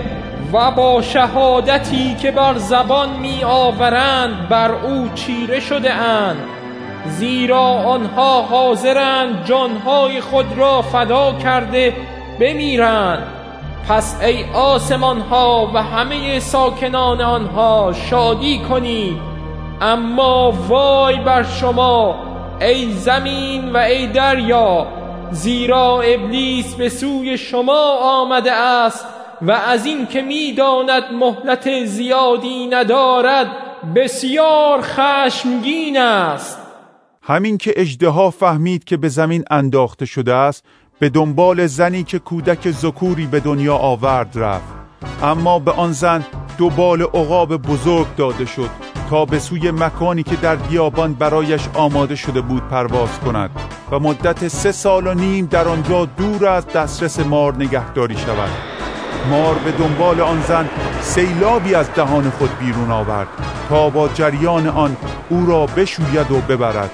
Speaker 2: و با شهادتی که بر زبان می آورند بر او چیره شده اند. زیرا آنها حاضرند جانهای خود را فدا کرده بمیرند. پس ای آسمان ها و همه ساکنان آنها شادی کنید. اما وای بر شما ای زمین و ای دریا زیرا ابلیس به سوی شما آمده است و از این که می‌داند مهلت زیادی ندارد بسیار خشمگین است.
Speaker 3: همین که اجدها فهمید که به زمین انداخته شده است به دنبال زنی که کودک زکوری به دنیا آورد رفت. اما به آن زن دو بال عقاب بزرگ داده شد. تا به سوی مکانی که در بیابان برایش آماده شده بود پرواز کند و مدت سه سال و نیم در آنجا دور از دسترس مار نگهداری شود. مار به دنبال آن زن سیلابی از دهان خود بیرون آورد تا با جریان آن او را بشوید و ببرد.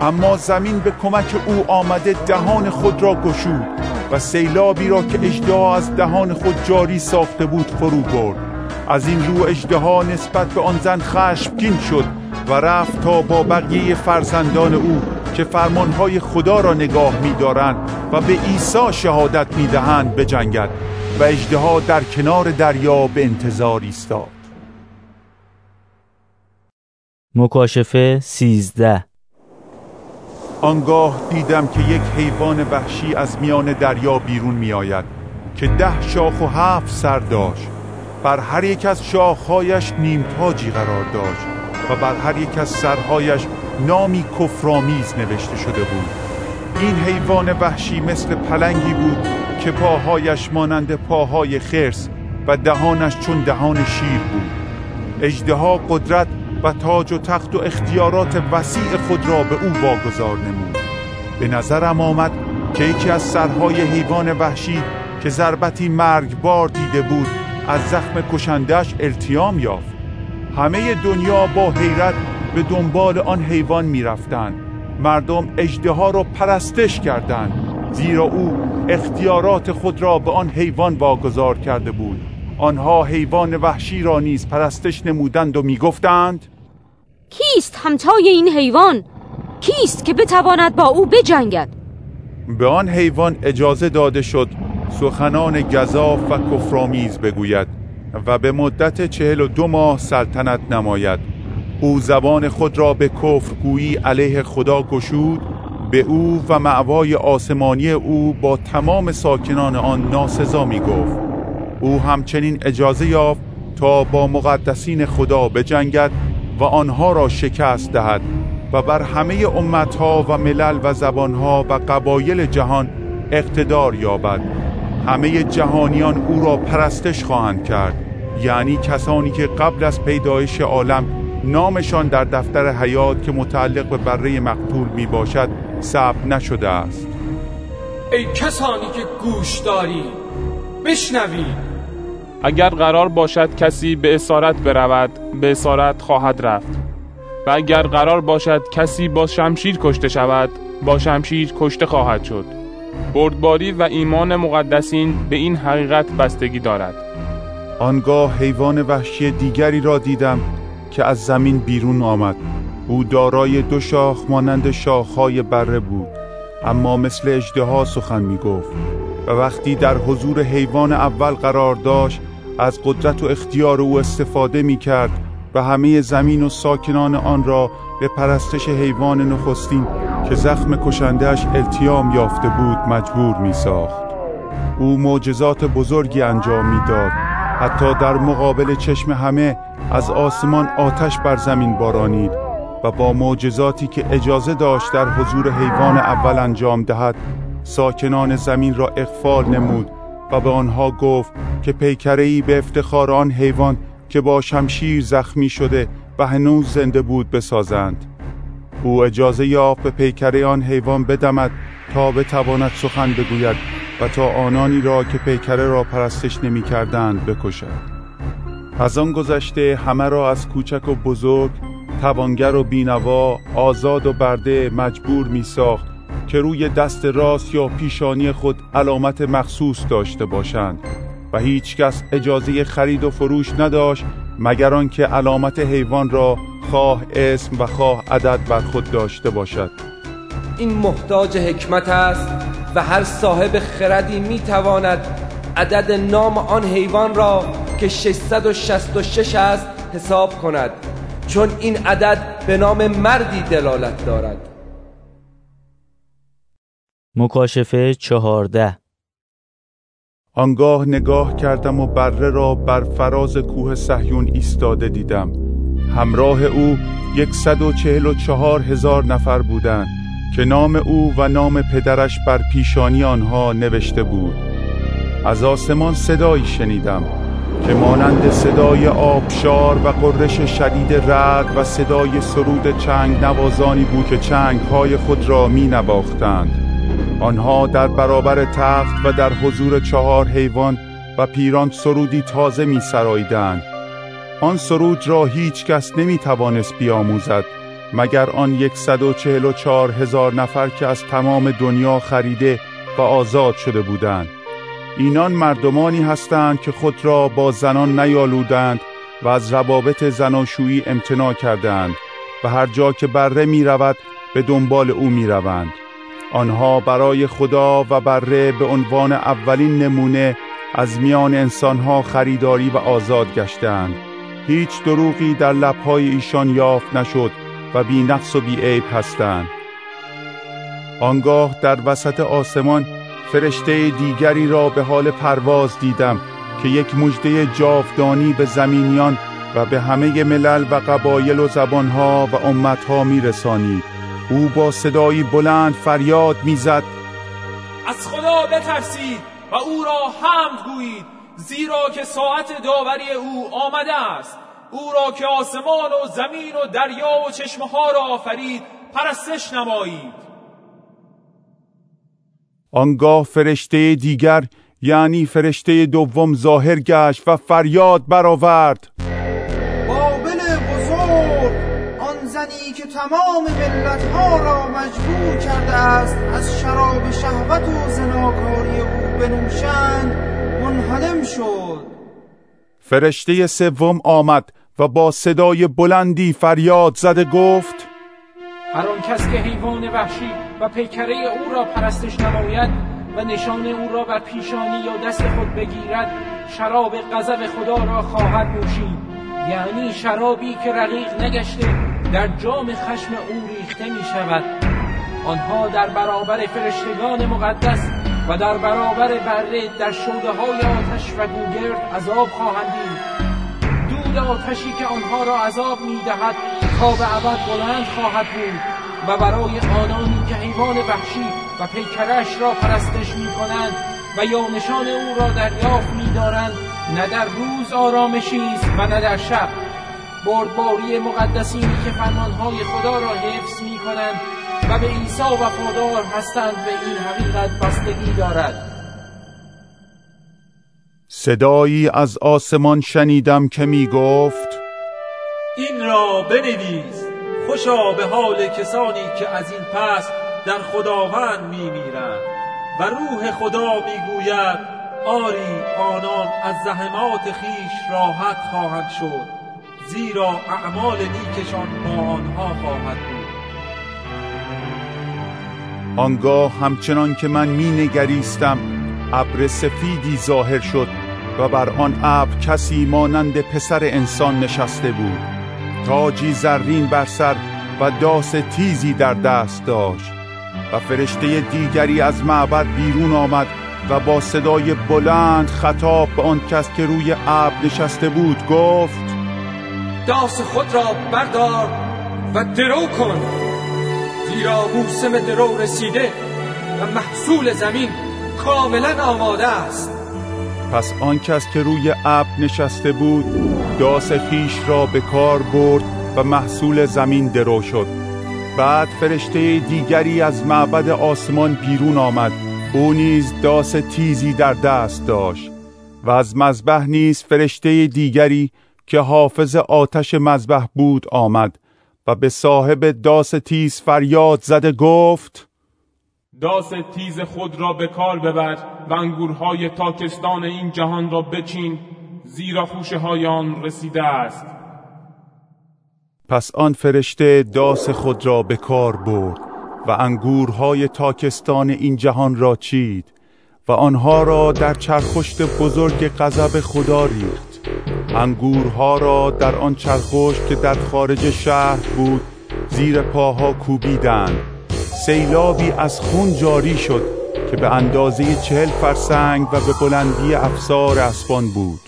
Speaker 3: اما زمین به کمک او آمده دهان خود را گشود و سیلابی را که اجدها از دهان خود جاری ساخته بود فرو برد. از این رو اجدها نسبت به آن زن خشمگین شد و رفت تا با بقیه فرزندان او که فرمانهای خدا را نگاه می‌دارند و به عیسی شهادت می‌دهند بجنگد و اجدها در کنار دریا به انتظار ایستاد.
Speaker 1: مکاشفه سیزده.
Speaker 3: آنگاه دیدم که یک حیوان وحشی از میان دریا بیرون می آید که ده شاخ و هفت سر داشت. بر هر یک از شاخهایش نیم تاجی قرار داشت و بر هر یک از سرهایش نامی کفرآمیز نوشته شده بود. این حیوان وحشی مثل پلنگی بود که پاهایش مانند پاهای خرس و دهانش چون دهان شیر بود. اجدها قدرت و تاج و تخت و اختیارات وسیع خود را به او واگذار نمود. به نظرم آمد که یکی از سرهای حیوان وحشی که ضربتی مرگبار دیده بود از زخم کشندش التیام یافت. همه دنیا با حیرت به دنبال آن حیوان می‌رفتند. مردم اجدها را پرستش کردند زیرا او اختیارات خود را به آن حیوان واگذار کرده بود. آنها حیوان وحشی را نیز پرستش نمودند و می‌گفتند
Speaker 18: کیست همتای این حیوان؟ کیست که بتواند با او بجنگد؟
Speaker 3: به آن حیوان اجازه داده شد سخنان گذاف و کفرآمیز بگوید و به مدت چهل و دو ماه سلطنت نماید. او زبان خود را به کفرگویی علیه خدا گشود به او و معوای آسمانی او با تمام ساکنان آن ناسزا می گفت او همچنین اجازه یافت تا با مقدسین خدا بجنگد و آنها را شکست دهد و بر همه امتها و ملل و زبانها و قبایل جهان اقتدار یابد. همه جهانیان او را پرستش خواهند کرد. یعنی کسانی که قبل از پیدایش عالم نامشان در دفتر حیات که متعلق به بره مقتول می باشد ثبت نشده است.
Speaker 7: ای کسانی که گوش داری بشنوید
Speaker 12: اگر قرار باشد کسی به اسارت برود به اسارت خواهد رفت. و اگر قرار باشد کسی با شمشیر کشته شود با شمشیر کشته خواهد شد. بردباری و ایمان مقدسین به این حقیقت بستگی دارد.
Speaker 3: آنگاه حیوان وحشی دیگری را دیدم که از زمین بیرون آمد. او دارای دو شاخ مانند شاخهای بره بود اما مثل اجدها سخن می گفت و وقتی در حضور حیوان اول قرار داشت از قدرت و اختیار او استفاده می کرد و همه زمین و ساکنان آن را به پرستش حیوان نخستین که زخم کشندهش التیام یافته بود مجبور می ساخت او معجزات بزرگی انجام می‌داد. حتی در مقابل چشم همه از آسمان آتش بر زمین بارانید و با معجزاتی که اجازه داشت در حضور حیوان اول انجام دهد ساکنان زمین را اخفال نمود و به آنها گفت که پیکره‌ای به افتخار آن حیوان که با شمشیر زخمی شده و هنوز زنده بود بسازند. او اجازه یافت به پیکره آن حیوان بدمد تا بتواند سخن بگوید و تا آنانی را که پیکره را پرستش نمی کردند بکشد. از آن گذشته همه را از کوچک و بزرگ توانگر و بینوا آزاد و برده مجبور می ساخت که روی دست راست یا پیشانی خود علامت مخصوص داشته باشند و هیچ کس اجازه خرید و فروش نداشت مگر آنکه علامت حیوان را خواه اسم و خواه عدد بر خود داشته باشد.
Speaker 13: این محتاج حکمت است و هر صاحب خردی می تواند عدد نام آن حیوان را که 666 است حساب کند چون این عدد به نام مردی دلالت دارد.
Speaker 1: مکاشفه چهارده
Speaker 3: آنگاه نگاه کردم و بره را بر فراز کوه صهیون ایستاده دیدم. همراه او یکصد و چهل و چهار هزار نفر بودند که نام او و نام پدرش بر پیشانی آنها نوشته بود. از آسمان صدایی شنیدم که مانند صدای آبشار و قررش شدید رد و صدای سرود چنگ نوازانی بود که چنگ های خود را می نباختند آنها در برابر تخت و در حضور چهار حیوان و پیران سرودی تازه می سرایدن. آن سرود را هیچ کس نمی توانست بیاموزد مگر آن یکصد و چهل و چهار هزار نفر که از تمام دنیا خریده و آزاد شده بودند. اینان مردمانی هستند که خود را با زنان نیالودند و از روابط زناشویی امتناع کردند و هر جا که بره می رود به دنبال او می روند. آنها برای خدا و بره به عنوان اولین نمونه از میان انسانها خریداری و آزاد گشتند هیچ دروغی در لبهای ایشان یافت نشد و بی نقص و بی عیب هستند. آنگاه در وسط آسمان فرشته دیگری را به حال پرواز دیدم که یک مجده جاودانی به زمینیان و به همه ملل و قبایل و زبانها و امتها می رسانید او با صدایی بلند فریاد می‌زد.
Speaker 16: از خدا بترسید و او را حمد گویید زیرا که ساعت داوری او آمده است. او را که آسمان و زمین و دریا و چشمه ها را آفرید پرستش نمایید.
Speaker 3: آنگاه فرشته دیگر یعنی فرشته دوم ظاهر گشت و فریاد برآورد.
Speaker 14: تمام ملتها را مجبور کرده است از شراب شهوت و زناکاری او بنوشند منهدم شد.
Speaker 3: فرشته سوم آمد و با صدای بلندی فریاد زده گفت
Speaker 2: هر آن کس که حیوان وحشی و پیکره او را پرستش نماید و نشان او را بر پیشانی یا دست خود بگیرد شراب غضب خدا را خواهد نوشید. یعنی شرابی که رقیق نگشته در جام خشم او ریخته می شود. آنها در برابر فرشتگان مقدس و در برابر بره در شوده های آتش و گوگرد عذاب خواهند دید. دود آتشی که آنها را عذاب می‌دهد تا به ابد بلند خواهد بود و برای آنانی که حیوان وحشی و پیکرش را پرستش می کنند و یا نشان او را دریافت می دارند. نه در روز آرامشی است و نه در شب. بردباری مقدسینی که فرمانهای خدا را حفظ می کنند و به عیسی وفادار هستند به این حقیقت بستگی دارد.
Speaker 3: صدایی از آسمان شنیدم که می گفت
Speaker 16: این را بنویس خوشا به حال کسانی که از این پس در خداوند می میرند و روح خدا می گوید آری آنان از زحمات خیش راحت خواهند شد. زیرا اعمال نیکشان با آنها خواهد بود.
Speaker 3: آنگاه همچنان که من می نگریستم ابر سفیدی ظاهر شد و بر آن ابر کسی مانند پسر انسان نشسته بود. تاجی زرین بر سر و داس تیزی در دست داشت و فرشته دیگری از معبد بیرون آمد و با صدای بلند خطاب به آن کس که روی ابر نشسته بود گفت
Speaker 7: داس خود را بردار و درو کن. زیرا موسم درو رسیده و محصول زمین کاملا آماده است.
Speaker 3: پس آن کس که روی ابر نشسته بود داس خیش را به کار برد و محصول زمین درو شد. بعد فرشته دیگری از معبد آسمان بیرون آمد. او نیز داس تیزی در دست داشت و از مذبح نیز فرشته دیگری که حافظ آتش مذبح بود آمد و به صاحب داس تیز فریاد زده گفت
Speaker 12: داس تیز خود را به کار ببر و انگورهای تاکستان این جهان را بچین زیرا خوشه های آن رسیده است.
Speaker 3: پس آن فرشته داس خود را به کار برد و انگورهای تاکستان این جهان را چید و آنها را در چرخشت بزرگ غضب خدا ریخت. انگورها را در آن چرخشت که در خارج شهر بود زیر پاها کوبیدند. سیلابی از خون جاری شد که به اندازه چهل فرسنگ و به بلندی افسار اسبان بود.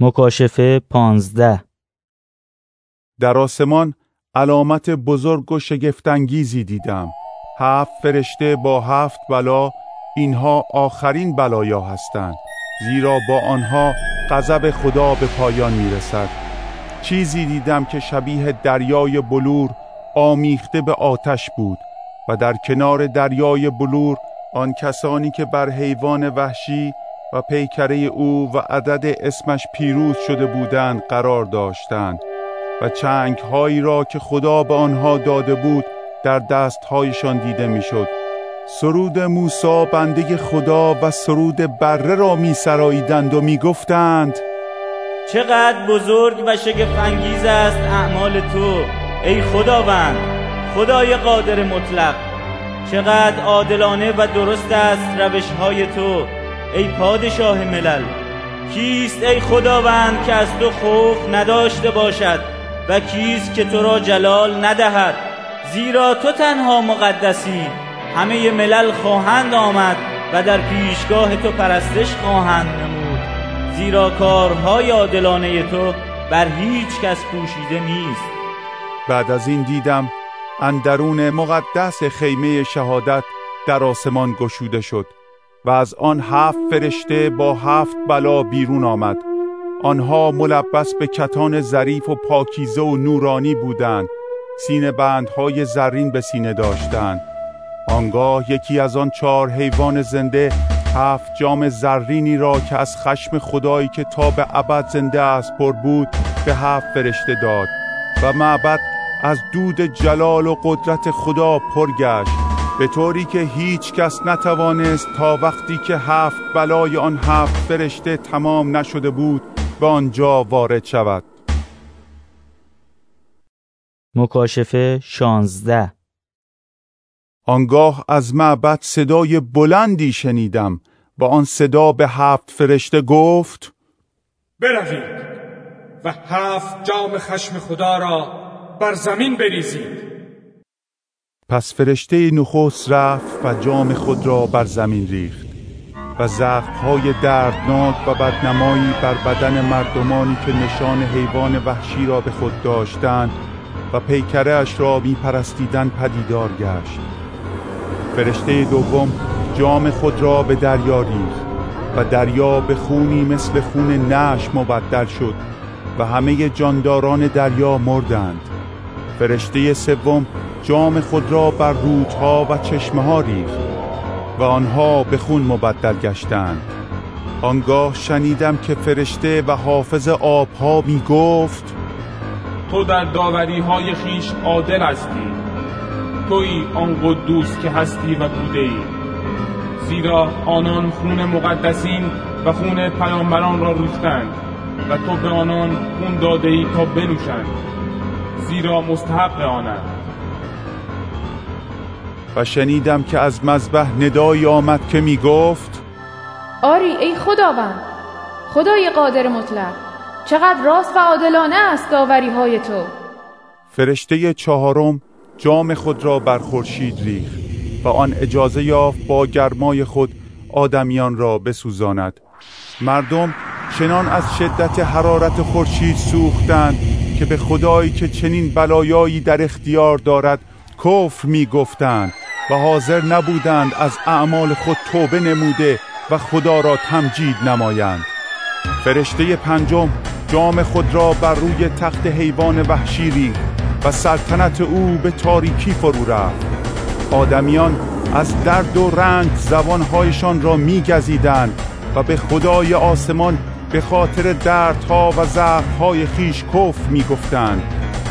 Speaker 1: مکاشفه پانزده.
Speaker 3: در آسمان علامت بزرگ و شگفتانگیزی دیدم. هفت فرشته با هفت بلا اینها آخرین بلایا هستند. زیرا با آنها غضب خدا به پایان می‌رسد چیزی دیدم که شبیه دریای بلور آمیخته به آتش بود و در کنار دریای بلور آن کسانی که بر حیوان وحشی و پیکره او و عدد اسمش پیروز شده بودند قرار داشتند و چنگ هایی را که خدا به آنها داده بود در دستهایشان دیده می‌شد. سرود موسی بنده خدا و سرود بره را می سراییدند و می گفتند
Speaker 1: چقدر بزرگ و شگفانگیز است اعمال تو ای خداوند خدای قادر مطلق. چقدر عادلانه و درست است روش های تو ای پادشاه ملل. کیست ای خداوند که از تو خوف نداشته باشد و کیست که تو را جلال ندهد؟ زیرا تو تنها مقدسی. همه ملل خواهند آمد و در پیشگاه تو پرستش خواهند نمود. زیرا کارهای عادلانه تو بر هیچ کس پوشیده نیست.
Speaker 3: بعد از این دیدم اندرون مقدس خیمه شهادت در آسمان گشوده شد و از آن هفت فرشته با هفت بلا بیرون آمد. آنها ملبس به کتان ظریف و پاکیزه و نورانی بودند. سینه بندهای زرین به سینه داشتند. آنگاه یکی از آن چهار حیوان زنده هفت جام زرینی را که از خشم خدایی که تا به ابد زنده است پر بود به هفت فرشته داد و معبد از دود جلال و قدرت خدا پر گشت. به طوری که هیچ کس نتوانست تا وقتی که هفت بلای آن هفت فرشته تمام نشده بود به آنجا وارد شود.
Speaker 1: مکاشفه شانزده
Speaker 3: آنگاه از معبد صدای بلندی شنیدم و آن صدا به هفت فرشته گفت
Speaker 7: بروید و هفت جام خشم خدا را بر زمین بریزید.
Speaker 3: پس فرشته نخست رفت و جام خود را بر زمین ریخت و زخمهای دردناک و بدنمایی بر بدن مردمانی که نشان حیوان وحشی را به خود داشتند و پیکره اش را می پرستیدن پدیدار گشت. فرشته دوم جام خود را به دریا ریخت و دریا به خونی مثل خون نش مبدل شد و همه جانداران دریا مردند. فرشته سوم جام خود را بر رودها و چشمه ها ریخت و آنها به خون مبدل گشتند. آنگاه شنیدم که فرشته و حافظ آبها می گفت
Speaker 12: تو در داوری های خیش عادل هستی. توی آن قدوس که هستی و بوده ای. زیرا آنان خون مقدسین و خون پیامبران را ریختند و تو به آنان خون داده ای تا بنوشند. زیرا مستحق آنند.
Speaker 3: و شنیدم که از مذبح ندایی آمد که می گفت
Speaker 11: آری ای خداوند خدای قادر مطلق چقدر راست و عادلانه است داوری های تو.
Speaker 3: فرشته چهارم جام خود را بر خورشید ریخت و آن اجازه یافت با گرمای خود آدمیان را بسوزاند. مردم چنان از شدت حرارت خورشید سوختند که به خدایی که چنین بلایایی در اختیار دارد کفر می گفتند و حاضر نبودند از اعمال خود توبه نموده و خدا را تمجید نمایند. فرشته پنجم جام خود را بر روی تخت حیوان وحشی ریخت. و سلطنت او به تاریکی فرو رفت. آدمیان از درد و رنج زبانهایشان را میگزیدند و به خدای آسمان به خاطر دردها و ضعفهای خیش کفر می‌گفتند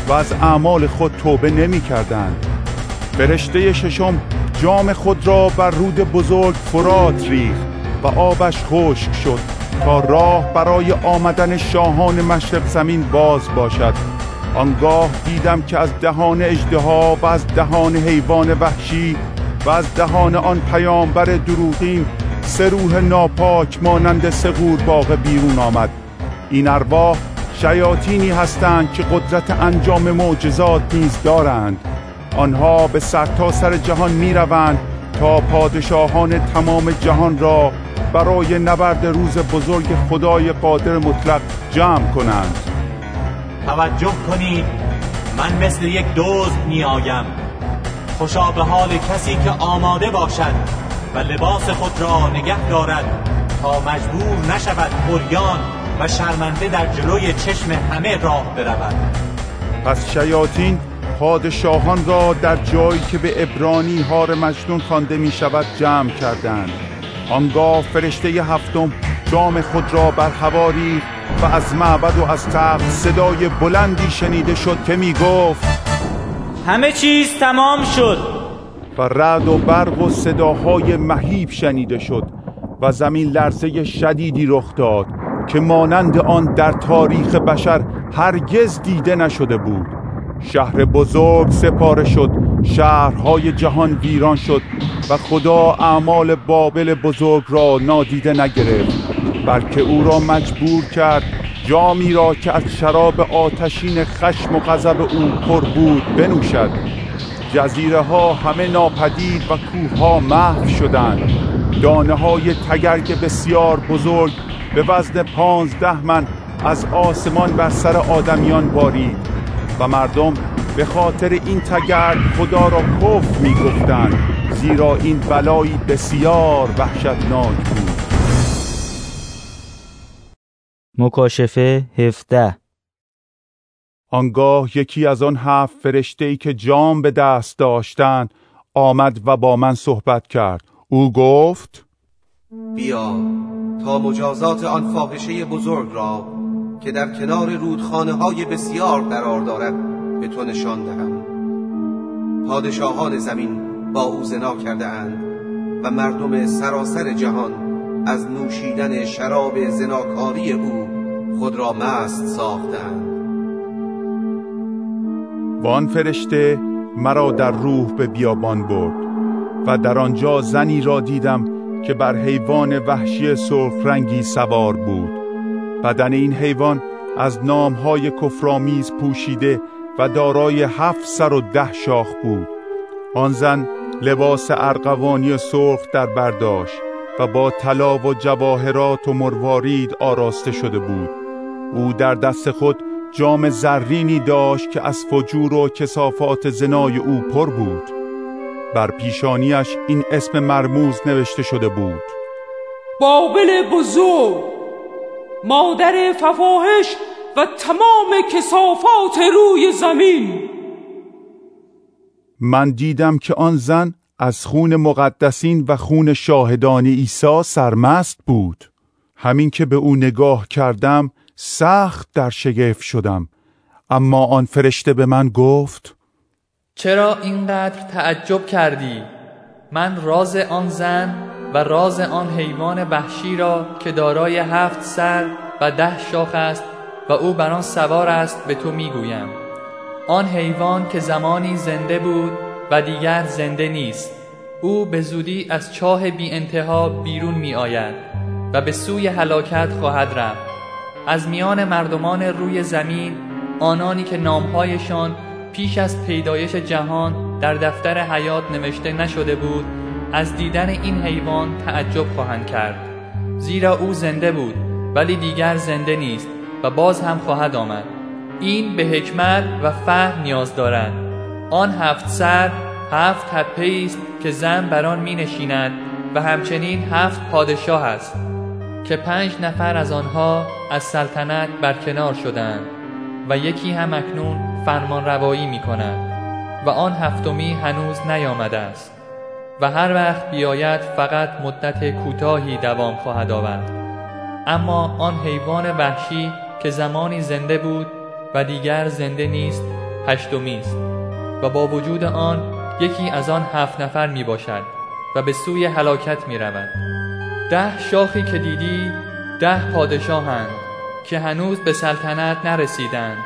Speaker 3: و از اعمال خود توبه نمی‌کردند. فرشته ششم جام خود را بر رود بزرگ فرات ریخت و آبش خشک شد تا راه برای آمدن شاهان مشرق زمین باز باشد. آنگاه دیدم که از دهان اجدها و از دهان حیوان وحشی و از دهان آن پیامبر دروغین سه روح ناپاک مانند سه باغ بیرون آمد. این ارواح شیاطینی هستند که قدرت انجام معجزات نیز دارند. آنها به سرتاسر سر جهان می روند تا پادشاهان تمام جهان را برای نبرد روز بزرگ خدای قادر مطلق جمع کنند.
Speaker 6: توجه کنید. من مثل یک دوز می آیم خوشا به حال کسی که آماده باشد و لباس خود را نگه دارد تا مجبور نشود بریان و شرمنده در جلوی چشم همه راه برود.
Speaker 3: پس شیاطین پادشاهان را در جایی که به ابرانی هار مجنون خوانده می شود جمع کردند. آنگاه فرشته هفتم جام خود را بر هوا و از معبد و از تخت صدای بلندی شنیده شد که می گفت
Speaker 1: همه چیز تمام شد.
Speaker 3: و رعد و برق و صداهای مهیب شنیده شد و زمین لرزه شدیدی رخ داد که مانند آن در تاریخ بشر هرگز دیده نشده بود. شهر بزرگ سپاره شد شهرهای جهان ویران شد و خدا اعمال بابل بزرگ را نادیده نگرفت. بلکه او را مجبور کرد. جامی را که از شراب آتشین خشم و غضب او پر بود بنوشد. جزیره ها همه ناپدید و کوه ها محو شدند. دانه های تگرگ بسیار بزرگ به وزن پانزده من از آسمان بر سر آدمیان بارید و مردم به خاطر این تگرگ خدا را کف می گفتند زیرا این بلایی بسیار وحشتناک بود.
Speaker 1: مکاشفه هفته
Speaker 3: آنگاه یکی از آن هفت فرشته ای که جام به دست داشتند آمد و با من صحبت کرد. او گفت
Speaker 17: بیا تا مجازات آن فاحشه بزرگ را که در کنار رودخانه های بسیار قرار دارد به تو نشان دهم. پادشاهان زمین با او زنا کرده اند و مردم سراسر جهان از نوشیدن شراب زناکاری او خود را مست ساختند.
Speaker 3: و فرشته مرا در روح به بیابان برد و در آنجا زنی را دیدم که بر حیوان وحشی سرخ رنگی سوار بود. بدن این حیوان از نامهای کفرآمیز پوشیده و دارای هفت سر و ده شاخ بود. آن زن لباس ارغوانی سرخ در برداشت و با طلا و جواهرات و مروارید آراسته شده بود. او در دست خود جام زرینی داشت که از فجور و کسافات زنای او پر بود. بر پیشانیش این اسم مرموز نوشته شده بود.
Speaker 19: بابل بزرگ مادر فواحش و تمام کسافات روی زمین.
Speaker 3: من دیدم که آن زن از خون مقدسین و خون شاهدان عیسی سرمست بود. همین که به او نگاه کردم سخت در شگفت شدم. اما آن فرشته به من گفت
Speaker 15: چرا اینقدر تعجب کردی؟ من راز آن زن و راز آن حیوان وحشی را که دارای هفت سر و ده شاخ است و او بر آن سوار است به تو می‌گویم. آن حیوان که زمانی زنده بود و دیگر زنده نیست. او به زودی از چاه بی انتها بیرون می آید و به سوی هلاکت خواهد رفت. از میان مردمان روی زمین آنانی که نامهایشان پیش از پیدایش جهان در دفتر حیات نوشته نشده بود از دیدن این حیوان تعجب خواهند کرد. زیرا او زنده بود ولی دیگر زنده نیست و باز هم خواهد آمد. این به حکمت و فهم نیاز دارد. آن هفت سر هفت تپه است که زن بر آن می نشیند و همچنین هفت پادشاه است که پنج نفر از آنها از سلطنت برکنار شدند و یکی هم اکنون فرمان روایی می کند و آن هفتمی هنوز نیامده است و هر وقت بیاید فقط مدت کوتاهی دوام خواهد آورد. اما آن حیوان وحشی که زمانی زنده بود و دیگر زنده نیست هشتمی است. و با وجود آن یکی از آن هفت نفر می باشد و به سوی هلاکت می رود ده شاخی که دیدی ده پادشاهند که هنوز به سلطنت نرسیدند.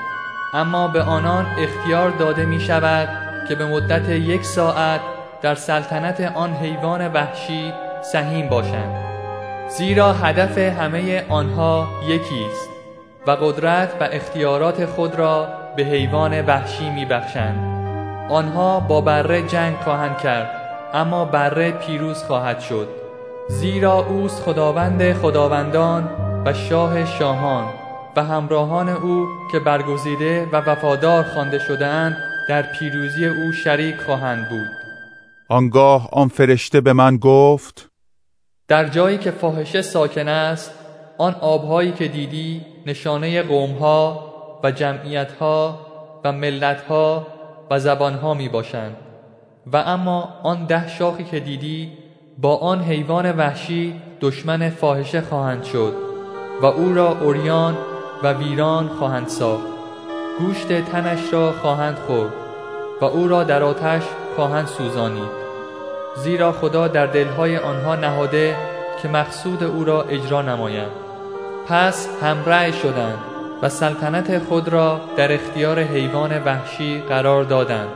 Speaker 15: اما به آنان اختیار داده می شود که به مدت یک ساعت در سلطنت آن حیوان وحشی سهیم باشند. زیرا هدف همه آنها یکی است و قدرت و اختیارات خود را به حیوان وحشی می بخشند. آنها با بره جنگ خواهند کرد اما بره پیروز خواهد شد. زیرا اوست خداوند خداوندان و شاه شاهان و همراهان او که برگزیده و وفادار خوانده شدهاند در پیروزی او شریک خواهند بود.
Speaker 3: آنگاه آن فرشته به من گفت
Speaker 15: در جایی که فاحشه ساکن است آن آبهایی که دیدی نشانه قومها و جمعیتها و ملتها و زبانها می باشند. و اما آن ده شاخی که دیدی با آن حیوان وحشی دشمن فاحشه خواهند شد و او را اوریان و ویران خواهند ساخت. گوشت تنش را خواهند خورد و او را در آتش خواهند سوزانید. زیرا خدا در دلهای آنها نهاده که مقصود او را اجرا نمایند. پس همرأی شدند. و سلطنت خود را در اختیار حیوان وحشی قرار دادند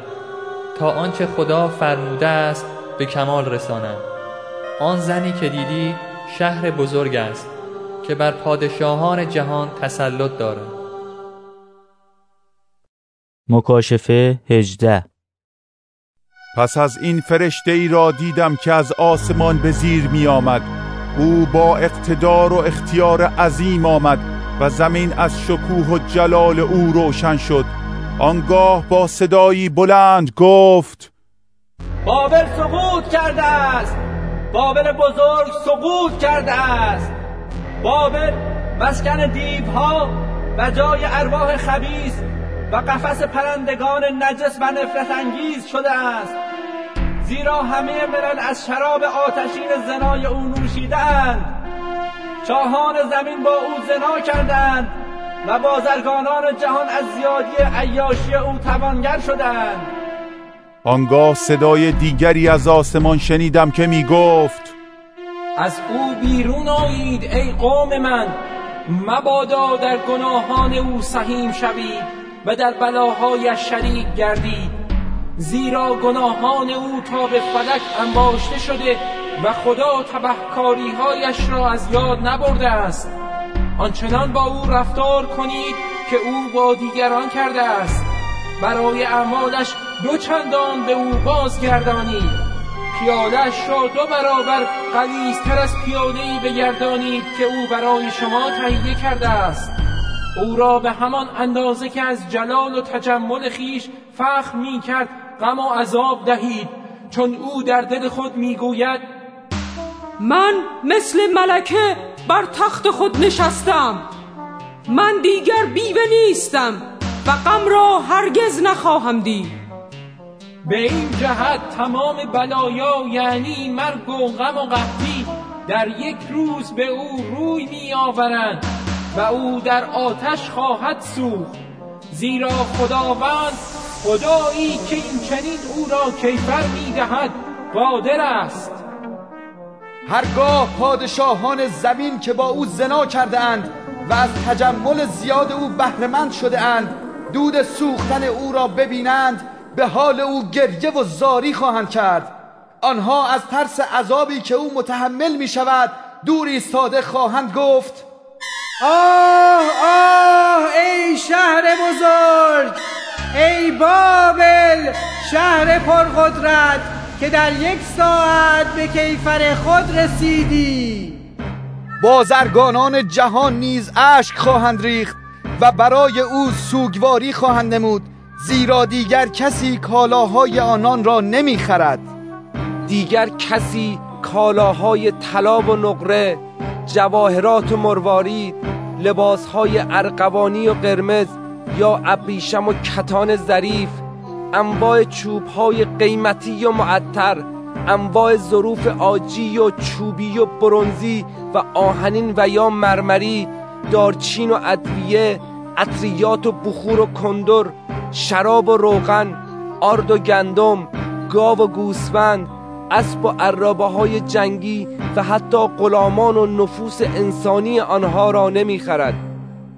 Speaker 15: تا آنچه خدا فرموده است به کمال رسانند. آن زنی که دیدی شهر بزرگ است که بر پادشاهان جهان تسلط دارد.
Speaker 1: مکاشفه هجده.
Speaker 3: پس از این فرشته ای را دیدم که از آسمان به زیر می آمد او با اقتدار و اختیار عظیم آمد. و زمین از شکوه و جلال او روشن شد. آنگاه با صدایی بلند گفت
Speaker 20: بابل سقوط کرده است. بابل بزرگ سقوط کرده است. بابل مسکن دیوها و جای ارواح خبیث و قفس پرندگان نجس و نفرت انگیز شده است. زیرا همه ملل از شراب آتشین زنای او نوشیدند شاهان زمین با او زنا کردند و بازرگانان جهان از زیادی عیاشی او توانگر شدند.
Speaker 3: آنگاه صدای دیگری از آسمان شنیدم که می گفت
Speaker 2: از او بیرون آیید ای قوم من مبادا در گناهان او سهیم شوید و در بلاهای شریک گردید. زیرا گناهان او تا به فلک انباشته شده و خدا تبهکاریهایش را از یاد نبرده است. آنچنان با او رفتار کنید که او با دیگران کرده است. برای اعمالش دو چندان به او بازگردانید. پیادش را دو برابر قلیزتر از پیادهای بگردانید که او برای شما تهیه کرده است. او را به همان اندازه که از جلال و تجمل خیش فخر می کرد غم و عذاب دهید. چون او در دل خود می گوید
Speaker 21: من مثل ملکه بر تخت خود نشستم. من دیگر بیوه نیستم و غم را هرگز نخواهم دید.
Speaker 2: به این جهت تمام بلایا یعنی مرگ و غم و قحطی در یک روز به او روی می آورند و او در آتش خواهد سوخت. زیرا خداوند خدایی که این چنین او را کیفر می‌دهد قادر است.
Speaker 22: هرگاه پادشاهان زمین که با او زنا کرده اند و از تجمل زیاد او بهرهمند شده اند دود سوختن او را ببینند به حال او گریه و زاری خواهند کرد. آنها از ترس عذابی که او متحمل می شود دور ایستاده خواهند گفت
Speaker 23: آه آه ای شهر بزرگ ای بابل شهر پرقدرت! که در یک ساعت به کیفر خود رسیدی.
Speaker 22: بازرگانان جهان نیز اشک خواهند ریخت و برای او سوگواری خواهند نمود زیرا دیگر کسی کالاهای آنان را نمی‌خرد.
Speaker 13: دیگر کسی کالاهای طلا و نقره جواهرات و مروارید لباسهای ارقوانی و قرمز یا ابریشم و کتان ظریف انواع چوبهای قیمتی و معطر انواع ظروف آجی و چوبی و برونزی و آهنین و یا مرمری دارچین و ادویه عطریات و بخور و کندر شراب و روغن آرد و گندم گاو و گوسفند اسب و عرابه های جنگی و حتی غلامان و نفوس انسانی آنها را نمی‌خرد.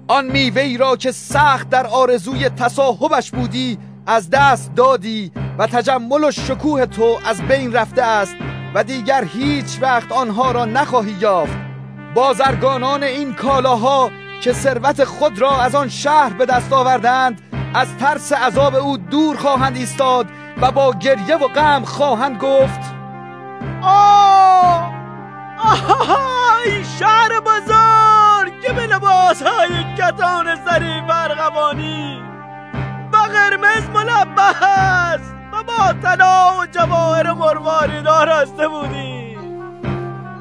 Speaker 22: آن میوه را که سخت در آرزوی تصاحبش بودی از دست دادی و تجمل و شکوه تو از بین رفته است و دیگر هیچ وقت آنها را نخواهی یافت. بازرگانان این کالاها که ثروت خود را از آن شهر به دست آوردند از ترس عذاب او دور خواهند ایستاد و با گریه و غم خواهند گفت
Speaker 13: آه! آی شهر بزرگ که به لباس های کتان ظریف ارغوانی قرمز ملبس و با طلا و جواهر مرواری دارسته بودی.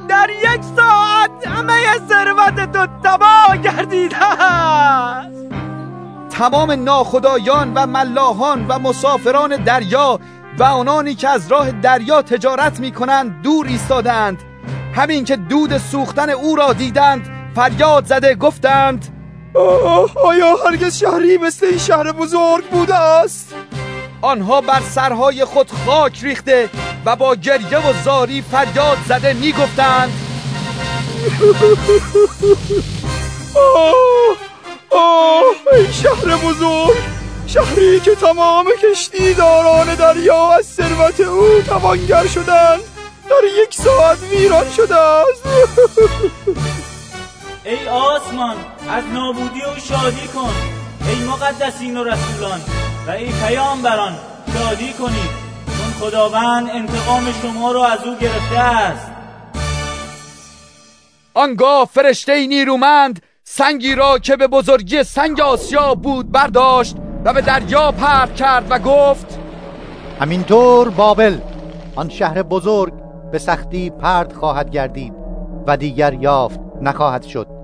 Speaker 13: در یک ساعت همه ثروت تو تباه گردیده است.
Speaker 22: تمام ناخدایان و ملاحان و مسافران دریا و آنانی که از راه دریا تجارت می کنند دور ایستادند. همین که دود سوختن او را دیدند فریاد زده گفتند
Speaker 13: آیا هرگز شهری مثل این شهر بزرگ بوده است؟
Speaker 22: آنها بر سرهای خود خاک ریخته و با گریه و زاری فریاد زده می گفتند
Speaker 13: آه آه ای شهر بزرگ شهری که تمام کشتی داران دریا از ثروت او توانگر شدند در یک ساعت ویران شده است
Speaker 1: ای آسمان از نابودی او شادی کن. ای مقدسین و رسولان و ای پیامبران شادی کنید چون خداوند انتقام شما را از او گرفته است.
Speaker 22: آنگاه فرشته نیرومند سنگی را که به بزرگی سنگ آسیا بود برداشت و به دریا پرت کرد و گفت
Speaker 24: همینطور بابل آن شهر بزرگ به سختی پرد خواهد گردید و دیگر یافت نخواهد شد.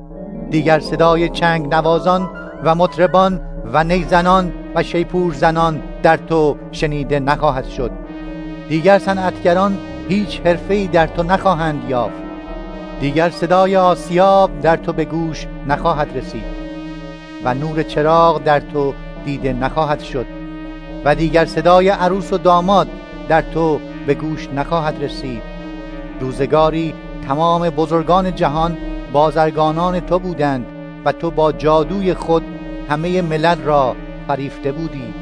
Speaker 24: دیگر صدای چنگ نوازان و مطربان و نیزنان و شیپور زنان در تو شنیده نخواهد شد. دیگر صنعتگران هیچ حرفه‌ای در تو نخواهند یافت. دیگر صدای آسیاب در تو به گوش نخواهد رسید و نور چراغ در تو دیده نخواهد شد و دیگر صدای عروس و داماد در تو به گوش نخواهد رسید. روزگاری تمام بزرگان جهان بازرگانان تو بودند و تو با جادوی خود همه ملل را فریفته بودی.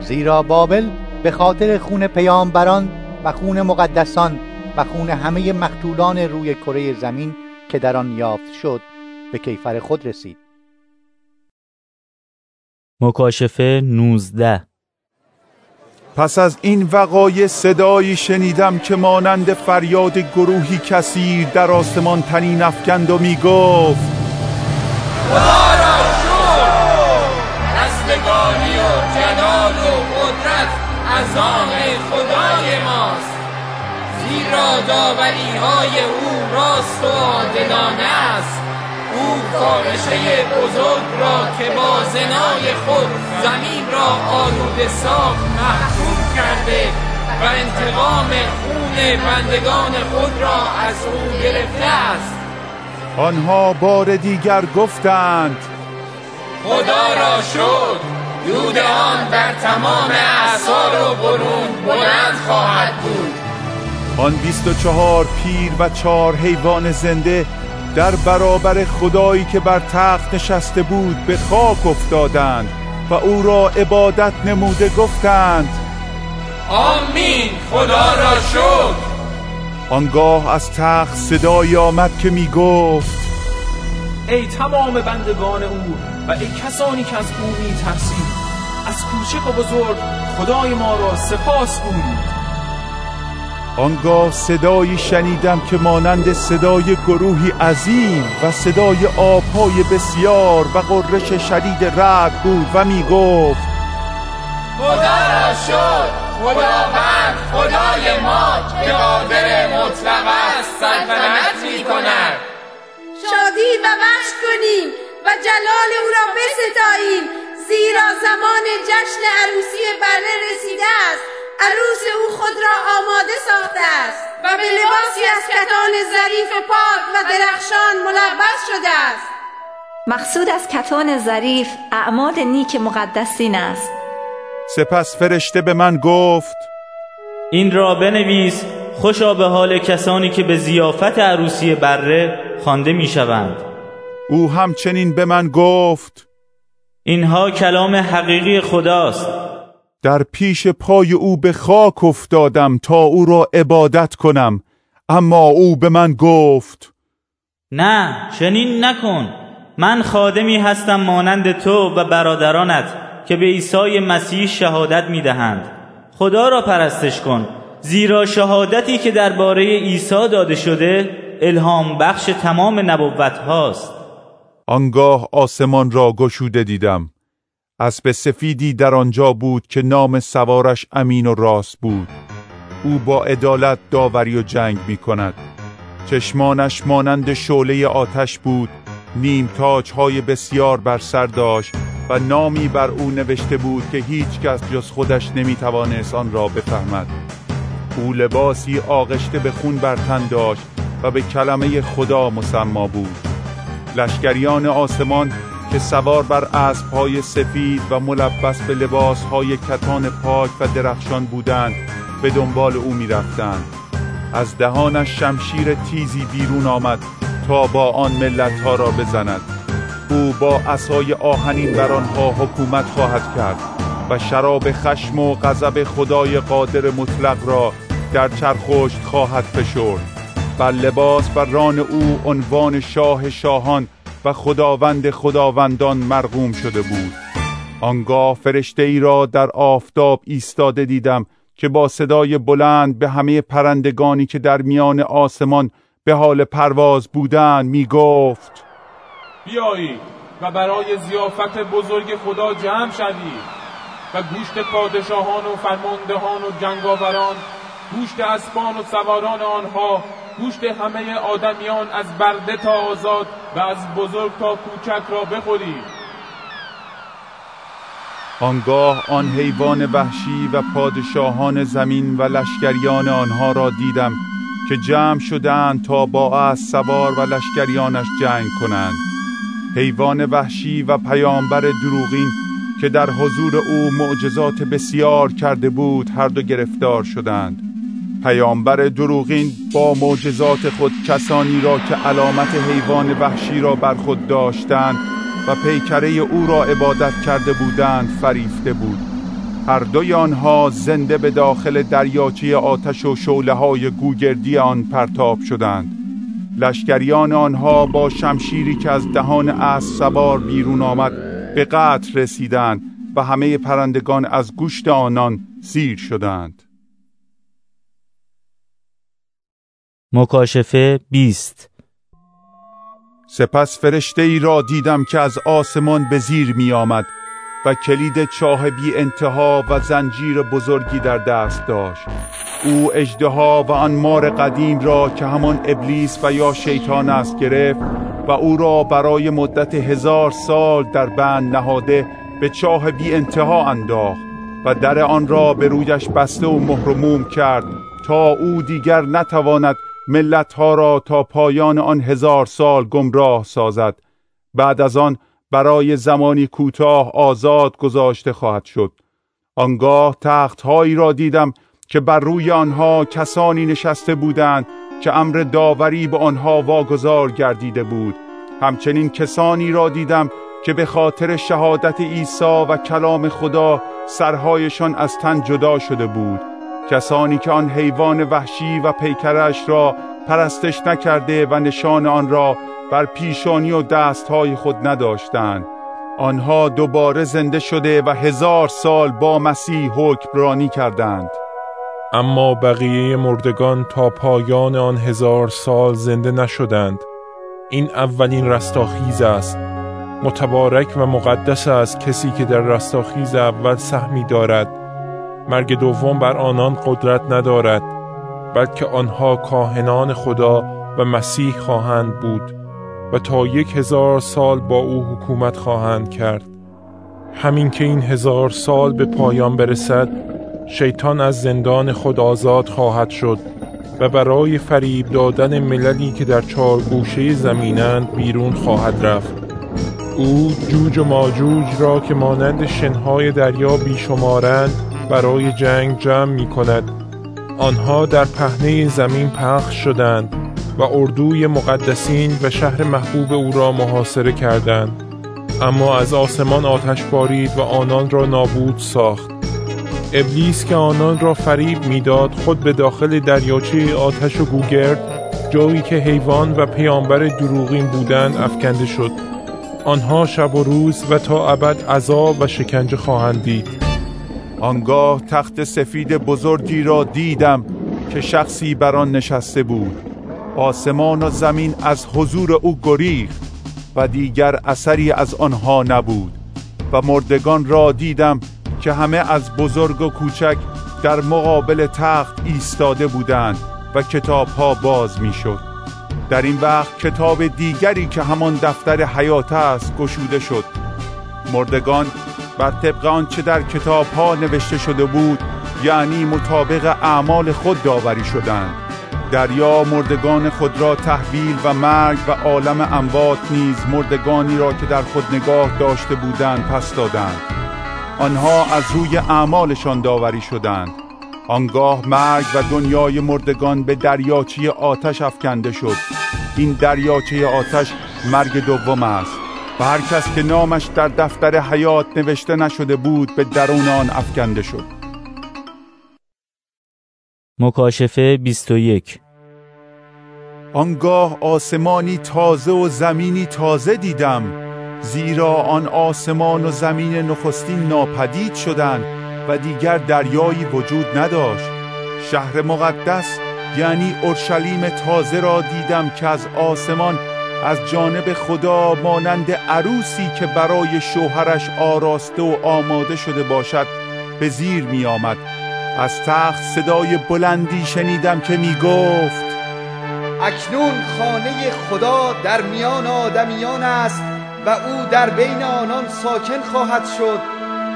Speaker 24: زیرا بابل به خاطر خون پیامبران و خون مقدسان و خون همه مقتولان روی کره زمین که در آن یافت شد به کیفر خود رسید.
Speaker 1: مکاشفه 19
Speaker 3: پس از این وقایع صدایی شنیدم که مانند فریاد گروهی کثیر در آسمان تنین افکند و می گفت
Speaker 8: خدا را شکر! رستگاری و جلال و قدرت از آن خدای ماست. زیرا داوری های او راست و عادلانه است. فاحشه بزرگ را که با زنای خود زمین را آلوده ساخت محکوم کرده و انتقام خون بندگان خود را از او گرفته است.
Speaker 3: آنها بار دیگر گفتند
Speaker 8: خدا را شد دود آن در تمام اعصار و برون بلند خواهد بود.
Speaker 3: آن بیست و چهار پیر و چهار حیوان زنده در برابر خدایی که بر تخت نشسته بود به خاک افتادند و او را عبادت نموده گفتند.
Speaker 8: آمین خدا را شد
Speaker 3: آنگاه از تخت صدایی آمد که می گفت
Speaker 19: ای تمام بندگان او و ای کسانی که از او می ترسید از کوچک و بزرگ خدای ما را سپاس گویید.
Speaker 3: آنگاه صدایی شنیدم که مانند صدای گروهی عظیم و صدای آبهای بسیار و قررش شدید رد بود و می گفت
Speaker 8: خدا را شد خداوند خدای ما که قادر مطلق است سلطنت می کند.
Speaker 11: شادی و وحش کنیم و جلال او را بستاییم زیرا زمان جشن عروسی بره رسیده است. عروس او خود را آماده ساخته است و به لباسی از کتان ظریف پاک و درخشان ملبس شده است.
Speaker 25: مقصود از کتان ظریف اعمال نیک مقدسین است.
Speaker 3: سپس فرشته به من گفت
Speaker 1: این را بنویس خوشا به حال کسانی که به زیافت عروسی بره خوانده می‌شوند.
Speaker 3: او همچنین به من گفت
Speaker 1: اینها کلام حقیقی خداست.
Speaker 3: در پیش پای او به خاک افتادم تا او را عبادت کنم. اما او به من گفت
Speaker 1: نه چنین نکن. من خادمی هستم مانند تو و برادرانت که به عیسی مسیح شهادت می‌دهند. خدا را پرستش کن. زیرا شهادتی که درباره عیسی داده شده الهام بخش تمام نبوت هاست
Speaker 3: آنگاه آسمان را گشوده دیدم. اسب سفیدی در آنجا بود که نام سوارش امین و راست بود. او با عدالت داوری و جنگ می کند چشمانش مانند شعله آتش بود نیم تاج های بسیار بر سر داشت و نامی بر او نوشته بود که هیچ کس جز خودش نمی توانست آن را بفهمد. او لباسی آغشته به خون بر تن داشت و به کلمه خدا مسما بود. لشکریان آسمان که سوار بر اسبهای سفید و ملبس به لباسهای کتان پاک و درخشان بودند به دنبال او می‌رفتند. از دهانش شمشیر تیزی بیرون آمد تا با آن ملت ها را بزند. او با عصای آهنین بر آنها حکومت خواهد کرد و شراب خشم و غضب خدای قادر مطلق را در چرخشت خواهد فشرد. بر لباس بر ران او عنوان شاه شاهان و خداوند خداوندان مرغوم شده بود. آنگاه فرشته ای را در آفتاب ایستاده دیدم که با صدای بلند به همه پرندگانی که در میان آسمان به حال پرواز بودند می گفت
Speaker 12: بیایید و برای زیافت بزرگ خدا جمع شوید و گوشت پادشاهان و فرماندهان و جنگاوران گوشت اسبان و سواران آنها گوشت همه آدمیان از برده تا آزاد و از بزرگ تا کوچک را بخورید
Speaker 3: آنگاه آن حیوان وحشی و پادشاهان زمین و لشکریان آنها را دیدم که جمع شدند تا با از سوار و لشکریانش جنگ کنند. حیوان وحشی و پیامبر دروغین که در حضور او معجزات بسیار کرده بود هر دو گرفتار شدند. پیامبر دروغین با معجزات خود کسانی را که علامت حیوان وحشی را بر خود داشتند و پیکره او را عبادت کرده بودند فریفته بود. هر دوی آنها زنده به داخل دریاچه آتش و شعله های گوگردی آن پرتاب شدند. لشکریان آنها با شمشیری که از دهان اسب سوار بیرون آمد به قتل رسیدند و همه پرندگان از گوشت آنان سیر شدند.
Speaker 1: مکاشفه 20
Speaker 3: سپس فرشته ای را دیدم که از آسمان به زیر می آمد و کلید چاه بی انتها و زنجیر بزرگی در دست داشت. او اجدها و آن مار قدیم را که همان ابلیس و یا شیطان است گرفت و او را برای مدت هزار سال در بند نهاده به چاه بی انتها انداخت و در آن را به رویش بسته و مهرموم کرد تا او دیگر نتواند ملتها را تا پایان آن هزار سال گمراه سازد. بعد از آن برای زمانی کوتاه آزاد گذاشته خواهد شد. آنگاه تختهایی را دیدم که بر روی آنها کسانی نشسته بودند که امر داوری به آنها واگذار گردیده بود. همچنین کسانی را دیدم که به خاطر شهادت عیسی و کلام خدا سرهایشان از تن جدا شده بود. کسانی که آن حیوان وحشی و پیکرش را پرستش نکرده و نشان آن را بر پیشانی و دستهای خود نداشتند. آنها دوباره زنده شده و هزار سال با مسیح حکمرانی کردند.
Speaker 26: اما بقیه مردگان تا پایان آن هزار سال زنده نشدند. این اولین رستاخیز است. متبارک و مقدس است کسی که در رستاخیز اول سهمی دارد. مرگ دوم بر آنان قدرت ندارد بلکه آنها کاهنان خدا و مسیح خواهند بود و تا یک هزار سال با او حکومت خواهند کرد. همین که این هزار سال به پایان برسد شیطان از زندان خود آزاد خواهد شد و برای فریب دادن مللی که در چهار گوشه زمینند بیرون خواهد رفت. او جوج و ماجوج را که مانند شنهای دریا بیشمارند برای جنگ جمع می کند آنها در پهنه زمین پخش شدند و اردوی مقدسین و شهر محبوب او را محاصره کردند. اما از آسمان آتش بارید و آنان را نابود ساخت. ابلیس که آنان را فریب می‌داد خود به داخل دریاچه آتش و گوگرد جایی که حیوان و پیامبر دروغین بودند افکنده شد. آنها شب و روز و تا ابد عذاب و شکنجه خواهند دید.
Speaker 3: آنگاه تخت سفید بزرگی را دیدم که شخصی بر آن نشسته بود. آسمان و زمین از حضور او گریخت و دیگر اثری از آنها نبود و مردگان را دیدم که همه از بزرگ و کوچک در مقابل تخت ایستاده بودند و کتاب ها باز می شد در این وقت کتاب دیگری که همان دفتر حیات است گشوده شد. مردگان بر طبق آنچه در کتاب ها نوشته شده بود یعنی مطابق اعمال خود داوری شدند. دریا مردگان خود را تحویل و مرگ و عالم اموات نیز مردگانی را که در خود نگاه داشته بودند پس دادند. آنها از روی اعمالشان داوری شدند. آنگاه مرگ و دنیای مردگان به دریاچه آتش افکنده شد. این دریاچه آتش مرگ دوم است. و هر کس که نامش در دفتر حیات نوشته نشده بود به درون آن افکنده شد.
Speaker 1: مکاشفه 21
Speaker 3: آنگاه آسمانی تازه و زمینی تازه دیدم زیرا آن آسمان و زمین نخستین ناپدید شدند و دیگر دریایی وجود نداشت. شهر مقدس یعنی اورشلیم تازه را دیدم که از آسمان از جانب خدا مانند عروسی که برای شوهرش آراسته و آماده شده باشد به زیر می آمد از تخت صدای بلندی شنیدم که می گفت
Speaker 22: اکنون خانه خدا در میان آدمیان است و او در بین آنان ساکن خواهد شد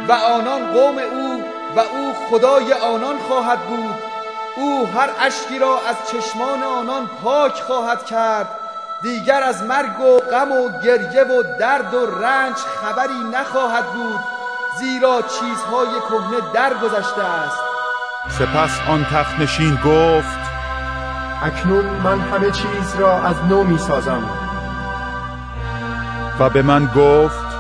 Speaker 22: و آنان قوم او و او خدای آنان خواهد بود. او هر اشکی را از چشمان آنان پاک خواهد کرد. دیگر از مرگ و غم و گریه و درد و رنج خبری نخواهد بود زیرا چیزهای کهنه درگذشته است.
Speaker 3: سپس آن تخت نشین گفت
Speaker 27: اکنون من همه چیز را از نو می سازم
Speaker 3: و به من گفت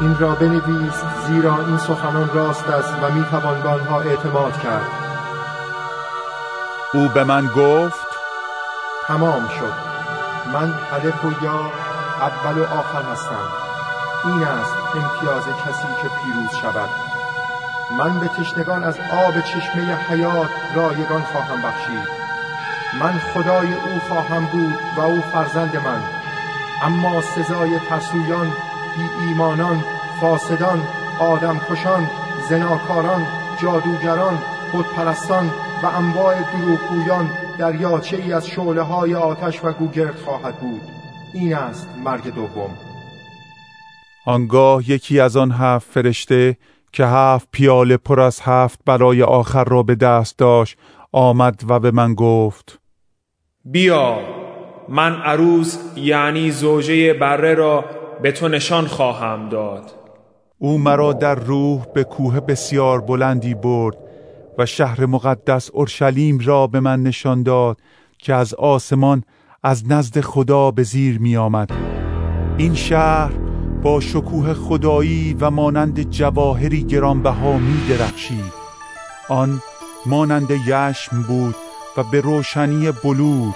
Speaker 27: این را بنویس زیرا این سخنان راست است و می توان به آنها اعتماد کرد.
Speaker 3: او به من گفت
Speaker 27: تمام شد. من الف و یا اول و آخر هستم. این است امتیاز کسی که پیروز شود. من به تشنگان از آب چشمه حیات رایگان خواهم بخشید. من خدای او خواهم بود و او فرزند من. اما سزای ترسویان بی ایمانان فاسدان آدم کشان زناکاران جادوگران خودپرستان و انواع دروغگویان دریاچه ای از شعله های آتش و گوگرد خواهد بود. این است مرگ دوم.
Speaker 3: آنگاه یکی از آن هفت فرشته که هفت پیاله پر از هفت برای آخر را به دست داشت آمد و به من گفت
Speaker 28: بیا من عروس یعنی زوجه بره را به تو نشان خواهم داد.
Speaker 3: او مرا در روح به کوه بسیار بلندی برد و شهر مقدس اورشلیم را به من نشان داد که از آسمان از نزد خدا به زیر می آمد این شهر با شکوه خدایی و مانند جواهری گرانبها می درخشید آن مانند یشم بود و به روشنی بلور.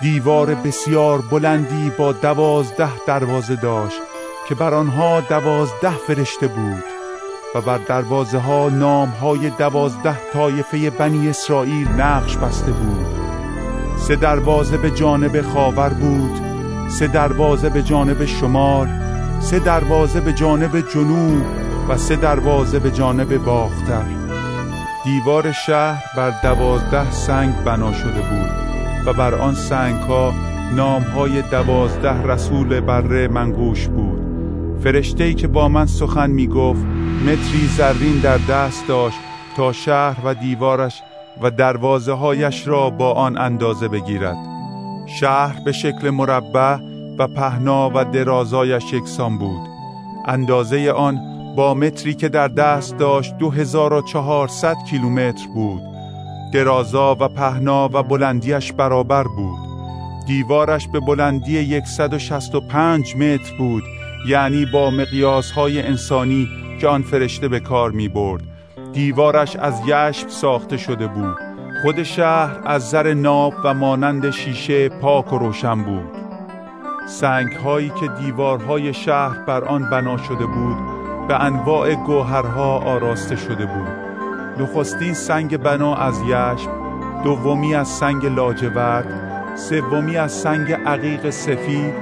Speaker 3: دیوار بسیار بلندی با دوازده دروازه داشت که بر آنها دوازده فرشته بود. و بر دروازه ها نام های دوازده طایفه بنی اسرائیل نقش بسته بود. سه دروازه به جانب خاور بود سه دروازه به جانب شمال سه دروازه به جانب جنوب و سه دروازه به جانب باختر. دیوار شهر بر دوازده سنگ بنا شده بود و بر آن سنگ ها نام های دوازده رسول بره منگوش بود. فرشته‌ای که با من سخن می گفت متری زرین در دست داشت تا شهر و دیوارش و دروازه هایش را با آن اندازه بگیرد. شهر به شکل مربع و پهنا و درازایش یکسان بود. اندازه آن با متری که در دست داشت 2400 کیلومتر بود. درازا و پهنا و بلندیش برابر بود. دیوارش به بلندی 165 متر بود. یعنی با مقیاس های انسانی که آن فرشته به کار می برد دیوارش از یشب ساخته شده بود. خود شهر از زر ناب و مانند شیشه پاک و روشن بود. سنگ هایی که دیوارهای شهر بر آن بنا شده بود به انواع گوهرها آراسته شده بود. نخستین سنگ بنا از یشب دومی از سنگ لاجورد سومی از سنگ عقیق سفید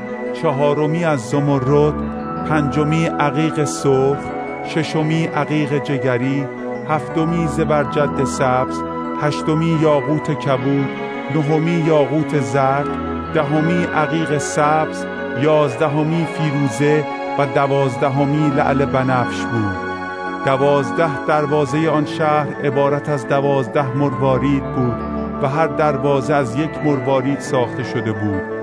Speaker 3: چهارمی از زمرد پنجمی عقیق سرخ ششمی عقیق جگری هفتمی زبرجد سبز هشتمی یاقوت کبود نهمی یاقوت زرد دهمی عقیق سبز یازدهمی فیروزه و دوازدهمی لعل بنفش بود. دوازده دروازه آن شهر عبارت از دوازده مروارید بود و هر دروازه از یک مروارید ساخته شده بود.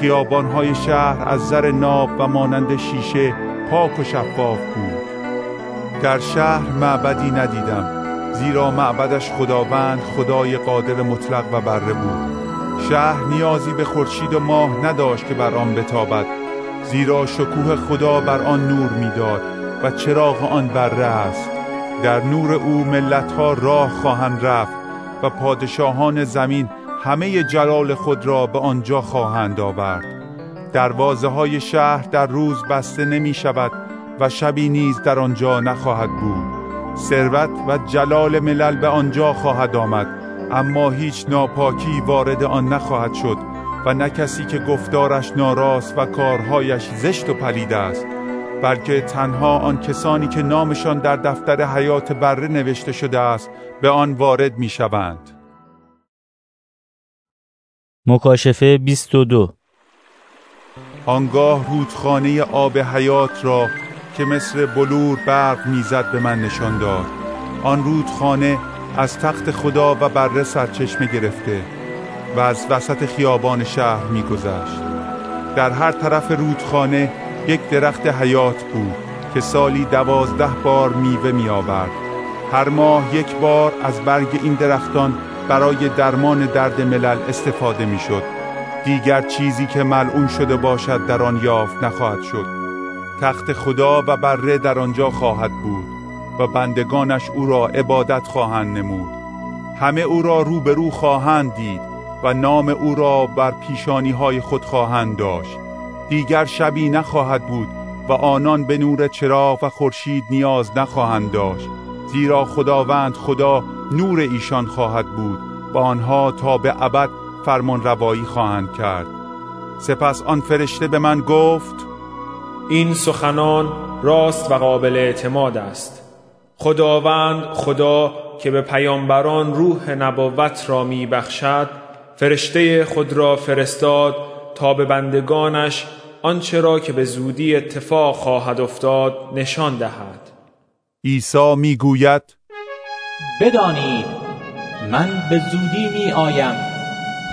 Speaker 3: خیابانهای شهر از زر ناب و مانند شیشه پاک و شفاف بود. در شهر معبدی ندیدم زیرا معبدش خداوند خدای قادر مطلق و بره بود. شهر نیازی به خورشید و ماه نداشت که بر آن بتابد زیرا شکوه خدا بر آن نور می‌داد و چراغ آن بره است. در نور او ملتها راه خواهند رفت و پادشاهان زمین همه جلال خود را به آنجا خواهند آورد دروازه های شهر در روز بسته نمی شود و شبی نیز در آنجا نخواهد بود ثروت و جلال ملل به آنجا خواهد آمد اما هیچ ناپاکی وارد آن نخواهد شد و نه کسی که گفتارش ناراست و کارهایش زشت و پلید است بلکه تنها آن کسانی که نامشان در دفتر حیات بره نوشته شده است به آن وارد می شوند.
Speaker 1: مکاشفه 22
Speaker 3: آنگاه رودخانه آب حیات را که مثل بلور برق می‌زد به من نشان داد. آن رودخانه از تخت خدا و بره سرچشمه گرفته و از وسط خیابان شهر میگذشت. در هر طرف رودخانه یک درخت حیات بود که سالی دوازده بار میوه می آورد. هر ماه یک بار از برگ این درختان برای درمان درد ملل استفاده می شد. دیگر چیزی که ملعون شده باشد در آن یافت نخواهد شد. تخت خدا و بره در آنجا خواهد بود و بندگانش او را عبادت خواهند نمود. همه او را روبرو خواهند دید و نام او را بر پیشانی های خود خواهند داشت. دیگر شبی نخواهد بود و آنان به نور چراغ و خورشید نیاز نخواهند داشت زیرا خداوند خدا نور ایشان خواهد بود. و آنها تا به ابد فرمان روایی خواهند کرد. سپس آن فرشته به من گفت
Speaker 28: این سخنان راست و قابل اعتماد است. خداوند خدا که به پیامبران روح نبوت را می بخشد فرشته خود را فرستاد تا به بندگانش آنچه را که به زودی اتفاق خواهد افتاد نشان دهد.
Speaker 3: عیسی می‌گوید
Speaker 6: بدانید من به زودی می آیم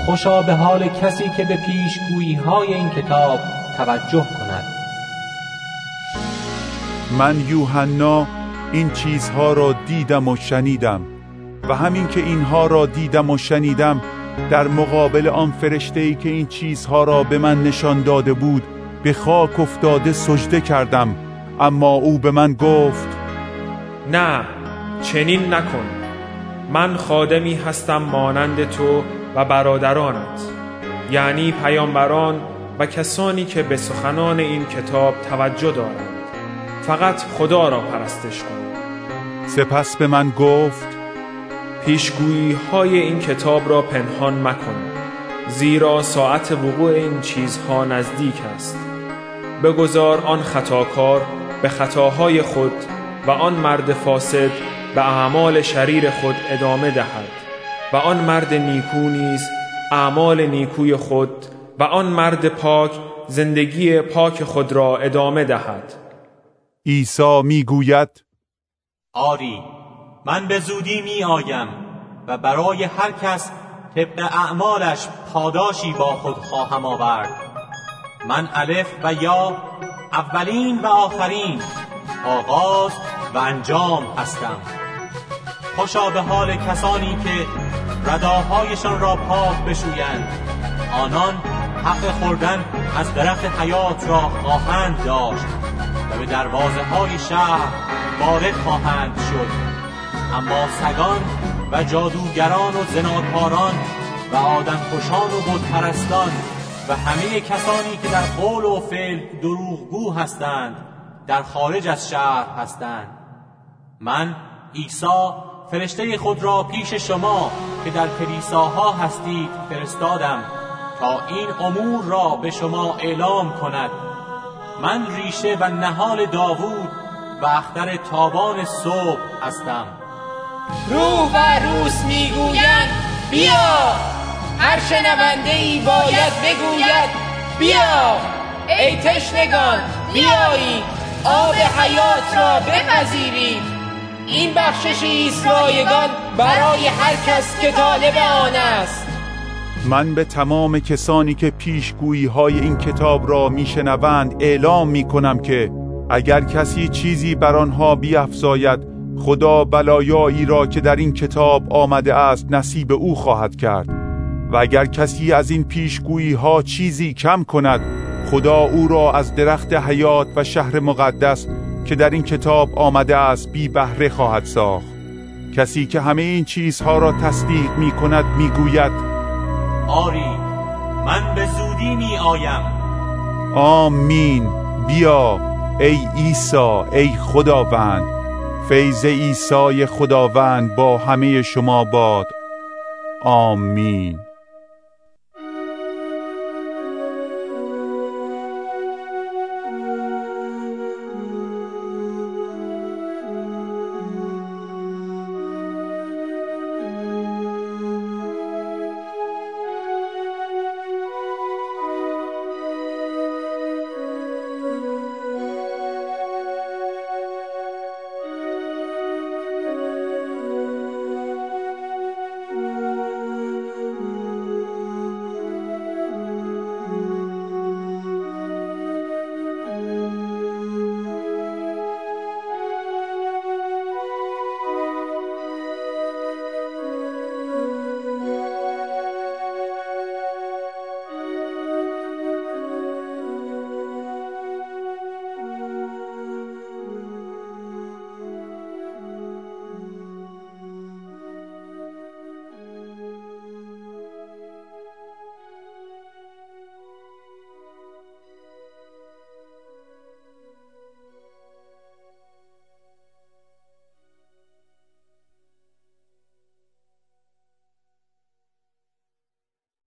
Speaker 6: خوشا به حال کسی که به پیشگویی های این کتاب توجه کند.
Speaker 3: من یوحنا این چیزها را دیدم و شنیدم و همین که اینها را دیدم و شنیدم در مقابل آن فرشته ای که این چیزها را به من نشان داده بود به خاک افتاده سجده کردم. اما او به من گفت
Speaker 28: نه چنین نکن. من خادمی هستم مانند تو و برادرانت یعنی پیامبران و کسانی که به سخنان این کتاب توجه دارند. فقط خدا را پرستش کن.
Speaker 3: سپس به من گفت
Speaker 28: پیشگویی های این کتاب را پنهان مکن زیرا ساعت وقوع این چیزها نزدیک است. بگذار آن خطاکار به خطاهای خود و آن مرد فاسد به اعمال شریر خود ادامه دهد و آن مرد نیکو نیز اعمال نیکوی خود و آن مرد پاک زندگی پاک خود را ادامه دهد.
Speaker 3: عیسی می‌گوید
Speaker 6: آری من به زودی می آیم و برای هر کس طبق اعمالش پاداشی با خود خواهم آورد. من الف و یا اولین و آخرین آغاز و انجام هستم. خوشا به حال کسانی که رداهایشان را پاک بشویند. آنان حق خوردن از درخت حیات را خواهند داشت و به دروازه های شهر وارد خواهند شد. اما سگان و جادوگران و زناکاران و آدم خوشان و بودپرستان و همه کسانی که در قول و فعل دروغگو هستند در خارج از شهر هستند. من عیسی فرشته خود را پیش شما که در کلیساها هستید فرستادم تا این امور را به شما اعلام کند. من ریشه و نهال داوود و اختر تابان صبح هستم.
Speaker 8: روح و روس می‌گویند بیا! هر شنونده ای باید بگوید بیا! ای تشنگان بیایید آب حیات را بپذیرید! این بخششی است رایگان برای هر کس که طالب آن است.
Speaker 3: من به تمام کسانی که پیشگویی های این کتاب را میشنوند اعلام می کنم که اگر کسی چیزی بر آنها بیافزاید خدا بلایایی را که در این کتاب آمده است نصیب او خواهد کرد. و اگر کسی از این پیشگویی ها چیزی کم کند خدا او را از درخت حیات و شهر مقدس که در این کتاب آمده است بی بهره خواهد ساخت. کسی که همه این چیزها را تصدیق می کند می گوید
Speaker 6: آری من به زودی می آیم.
Speaker 3: آمین. بیا ای عیسی ای خداوند. فیض عیسی خداوند با همه شما باد. آمین.